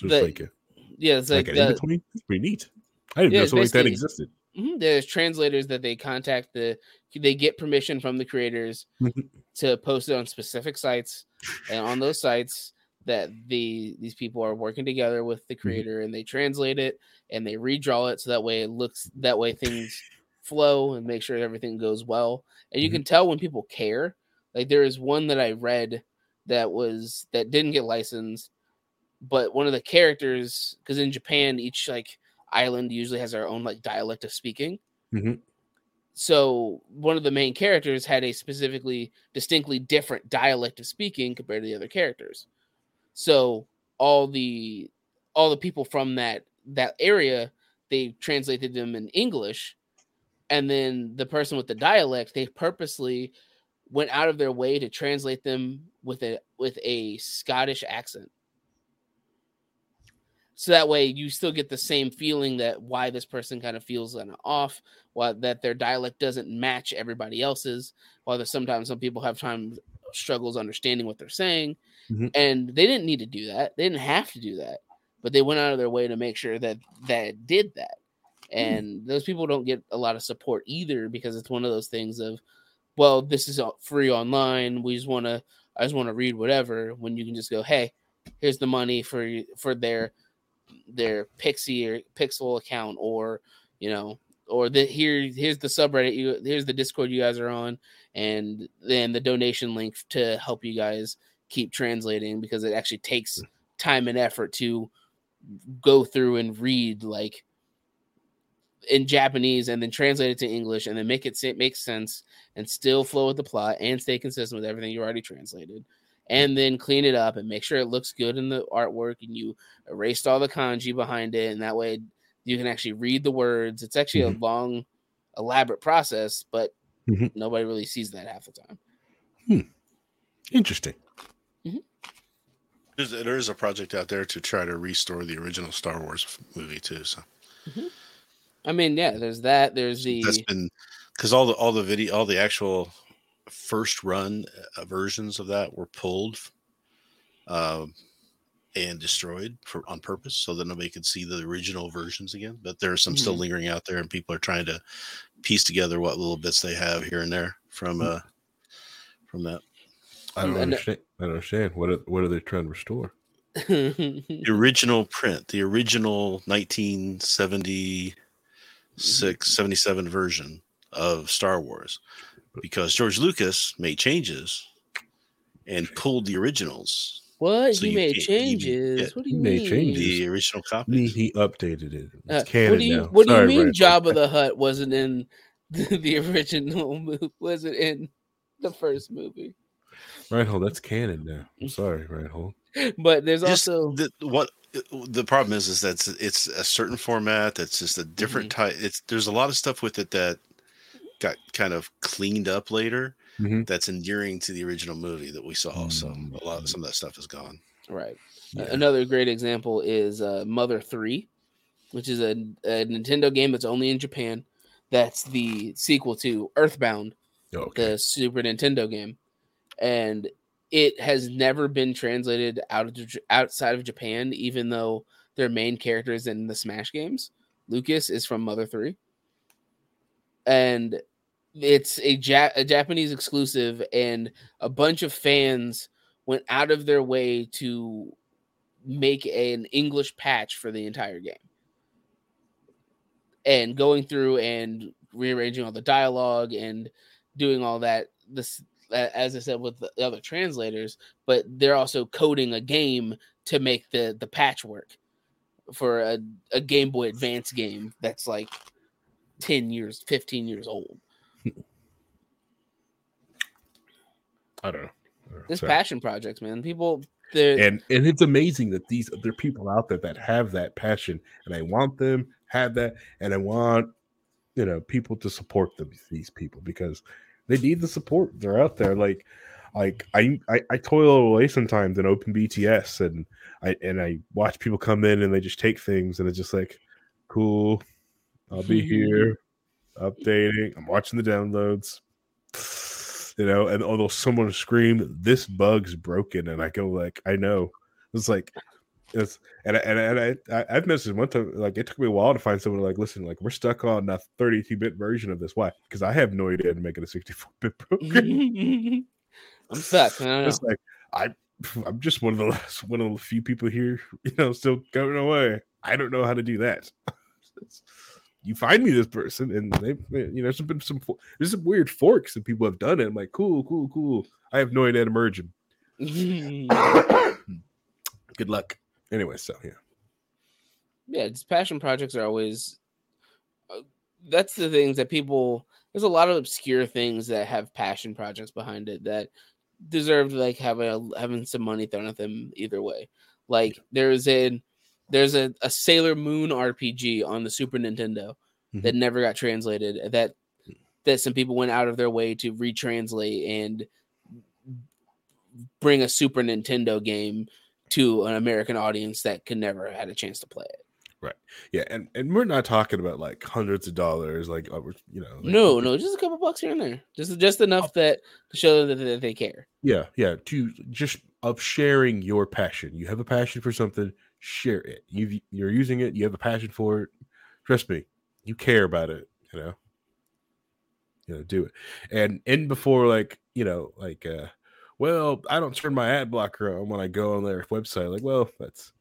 So the- like a, Yeah, it's like, like, an in the, between. It's pretty neat. I didn't Yeah, know something like that existed. Mhm, there's translators that they contact the they get permission from the creators Mhm. to post it on specific sites and on those sites that the these people are working together with the creator and they translate it and they redraw it so that way it looks that way things flow and make sure everything goes well and you Mhm. can tell when people care like there is one that i read that was that didn't get licensed but one of the characters because in japan each like island usually has their own like dialect of speaking Mhm. so one of the main characters had a specifically distinctly different dialect of speaking compared to the other characters so all the all the people from that that area they translated them in english and then the person with the dialect they purposely went out of their way to translate them with a with a scottish accent. So that way you still get the same feeling that why this person kind of feels of off why that their dialect doesn't match everybody else's while there's sometimes some people have time struggles understanding what they're saying. Mhm. and they didn't need to do that. They didn't have to do that but they went out of their way to make sure that that did that Mm. and those people don't get a lot of support either because it's one of those things of well this is free online we just want to i just want to read whatever when you can just go hey here's the money for for their their pixie or pixel account or you know or the here here's the subreddit you here's the discord you guys are on and then the donation link to help you guys keep translating because it actually takes mm. time and effort to go through and read like in Japanese and then translate it to English and then make it make sense and still flow with the plot and stay consistent with everything you already translated and then clean it up and make sure it looks good in the artwork and you erased all the kanji behind it and that way you can actually read the words it's actually a long elaborate process but Mhm. nobody really sees that half the time hmm. Interesting. There's, there is a project out there to try to restore the original Star Wars movie too. So i mean yeah there's that there's the that's been because all the all the video all the actual first run uh, versions of that were pulled um and destroyed for on purpose so that nobody could see the original versions again but there are some still Mhm. lingering out there and people are trying to piece together what little bits they have here and there from uh from that I don't And- understand. I don't understand. What are, what are they trying to restore? the original print the original 1976 77 version of star wars because george lucas made changes and pulled the originals what So he made changes yeah, what do he you made mean changes. the original He, copies he updated it. It's Uh, canon what do you now. What do you mean? Randall. Jabba the Hutt wasn't in the, the original movie? Wasn't in the first movie? Right, hold. that's canon now. I'm sorry, Reinhold. But there's just also the, what the problem is is that it's, a certain format that's just a different Mm-hmm. type it's there's a lot of stuff with it that got kind of cleaned up later Mhm. that's endearing to the original movie that we saw so Mm. a lot of some of that stuff is gone Right. Yeah. Another great example is uh, Mother 3, which is a, a Nintendo game that's only in Japan. That's the sequel to Earthbound, Okay. the Super Nintendo game. And it has never been translated out of outside of Japan, even though their main characters in the Smash games, Lucas, is from Mother 3. And it's a, ja- a Japanese exclusive, and a bunch of fans went out of their way to make an English patch for the entire game. And going through and rearranging all the dialogue and doing all that this a- as I said with the other translators, but they're also coding a game to make the the patch work for a, a Game Boy Advance game that's like 10 years, 15 years old. I don't know. I don't know. This passion projects, man. People they're and and it's amazing that these there are people out there that have that passion and I want them have that and I want you know people to support them these people because they need the support they're out there like like I I, I toil away sometimes in open BTS and I and I watch people come in and they just take things and it's just like cool I'll be here updating I'm watching the downloads you know, and although someone scream, "This bug's broken," and I go like, "I know." It's like, it's and I- and and I, I I've messaged one time like it took me a while to find someone like, listen, like we're stuck on a 32-bit version of this. Why? Because I have no idea to make it a 64-bit program. I'm stuck. I it's like I I'm just one of the last one of the few people here, you know, still going away. I don't know how to do that. you find me this person, and they, you know, there's been some there's some weird forks and people have done it. I'm like, cool, cool, cool. I have no idea to merge them. Good luck. Anyway, so yeah, yeah, it's passion projects are always uh, that's the things that people there's a lot of obscure things that have passion projects behind it that deserve to like have a having some money thrown at them either way. Like there's a there's a, a Sailor Moon RPG on the Super Nintendo that never got translated that that some people went out of their way to retranslate and bring a Super Nintendo game to an American audience that could never have had a chance to play it. Right. Yeah, and and we're not talking about like hundreds of dollars, like uh, you know, like- No, no, just a couple bucks here and there, just just enough that to show that, that they care. yeah, yeah, to just of sharing your passion. You have a passion for something, share it. You you're using it, you have a passion for it. Trust me, you care about it. You know, you know, do it. And and before like you know like uh, well, I don't turn my ad blocker on when I go on their website. Like, well, that's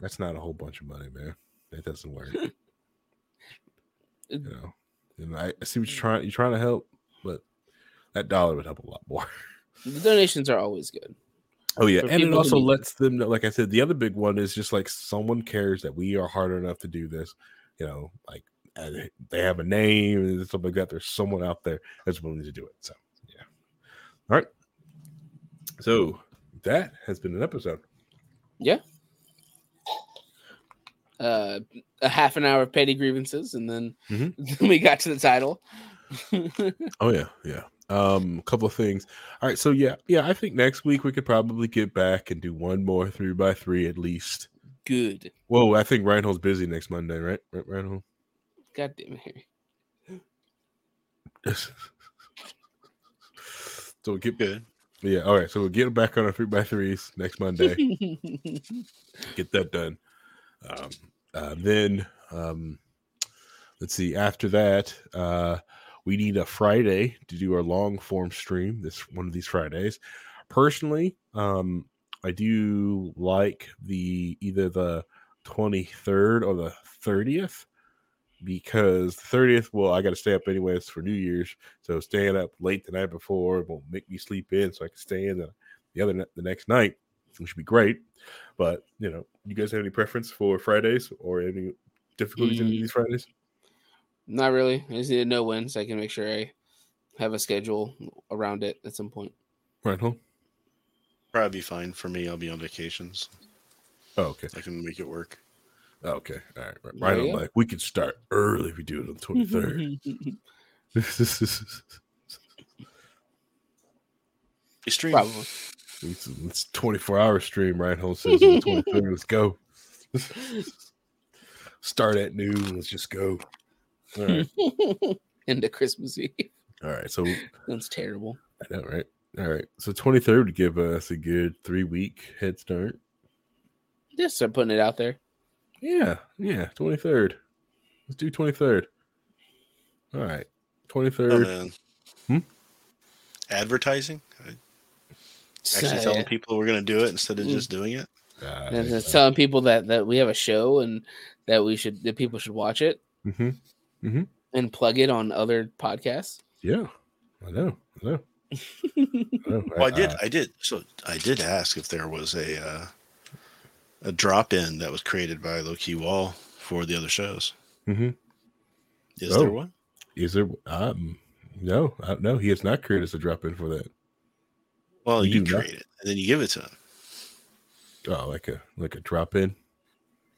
that's not a whole bunch of money, man. That doesn't work. you know, and I, I see what you're mm. trying. You're trying to help, but that dollar would help a lot more. The donations are always good. Oh yeah, For and it also lets them know. Like I said, the other big one is just like someone cares that we are hard enough to do this. You know, like they have a name and stuff like that. There's someone out there that's willing to do it. So yeah. All right. So that has been an episode. Yeah. Uh, a half an hour of petty grievances, and then Mhm. we got to the title. Oh yeah, yeah. Um, a couple of things. All right, so yeah, yeah. I think next week we could probably get back and do one more three by three at least. good. Whoa, I think Reinhold's busy next Monday, right? Right, Reinhold. God damn it, Harry. so we'll get Good. Yeah. All right, so we'll get back on our three by threes next Monday. get that done. Um, uh, then um, let's see. After that, uh, we need a Friday to do our long form stream. This one of these Fridays. Personally, um, I do like the either the twenty third or the thirtieth because the thirtieth. Well, I got to stay up anyways for New Year's, so staying up late the night before won't make me sleep in, so I can stay in the, the other ne- the next night, which would be great. But you know, you guys have any preference for Fridays or any difficulties in Mm. these Fridays? Not really. I just need to know when so I can make sure I have a schedule around it at some point. Right home. Probably be fine for me. I'll be on vacations. Oh, okay. I can make it work. Oh, okay. All right. Right. Right you on. go. Like we could start early if we do it on the twenty third. You stream. Probably. It's, it's 24 hour stream, right? Whole says on the 23rd. Let's go. Start at noon. Let's just go. All right. Into Christmas Eve. All right. So That's terrible. I know, right? All right. So 23rd would give us a good three week head start. Just start putting it out there. Yeah. Yeah. 23rd. Let's do 23rd. All right. 23rd. Oh. Hmm? Advertising? Actually So, telling yeah. people we're going to do it instead of Mm. just doing it? Uh, And it's telling people that that we have a show and that we should that people should watch it hmm and plug it on other podcasts. Yeah. I know. I know. I know. Well, I did. Uh, I did. So I did ask if there was a uh, a drop in that was created by Low Key Wall for the other shows. mhm. Is Oh. there one? Is there? Um, no, uh, no, he has not created a drop in for that. Well, We you do not. create it and then you give it to him. Oh, like a like a drop in.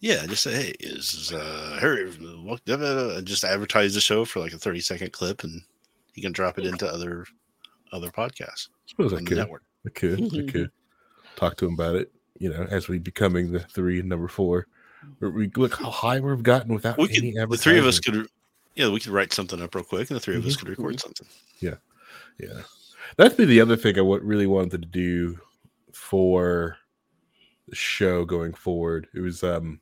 Yeah, just say, hey, is uh, Harry what- da- da- da," and just advertise the show for like a thirty second clip, and he can drop it into other other podcasts I suppose I could. network. I could. I could talk to him about it. You know, as we becoming the three and number four. We look how high we've gotten without We could, any the three of us could, yeah, we could write something up real quick, and the 3 of us Mhm. could record something. Yeah, yeah. that'd be the other thing I wa- really wanted to do for the show going forward. It was um,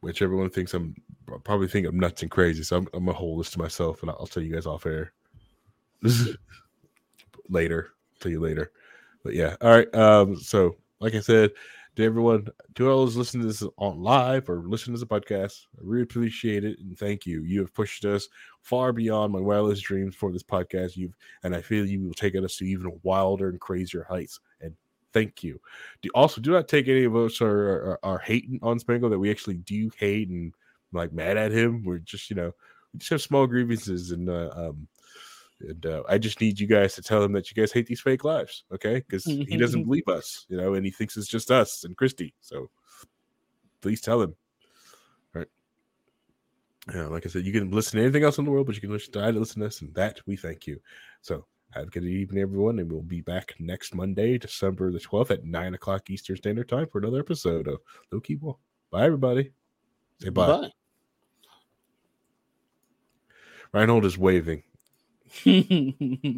which everyone thinks I'm probably think I'm nuts and crazy. So I'm, I'm gonna hold this to myself, and I'll, I'll tell you guys off air later. Tell you later. But yeah, all right. Um, so like I said, to everyone, to all those listening to this on live or listening to the podcast, I really appreciate it and thank you. You have pushed us far beyond my wildest dreams for this podcast. You've and I feel you will take us to even wilder and crazier heights. And thank you. Do also do not take any of us are are, hating on Spangle that we actually do hate and like mad at him. We're just you know we just have small grievances and uh, um and uh, I just need you guys to tell him that you guys hate these fake lives, okay? Because he doesn't believe us, you know, and he thinks it's just us and Christy. So please tell him. All right. Yeah, like I said, you can listen to anything else in the world, but you can listen to I listen to us, and that we thank you. So have a good evening, everyone, and we'll be back next Monday, December the twelfth at nine o'clock Eastern Standard Time for another episode of Low Key Wall. Bye, everybody. Say bye. Bye. Reinhold is waving. Bye.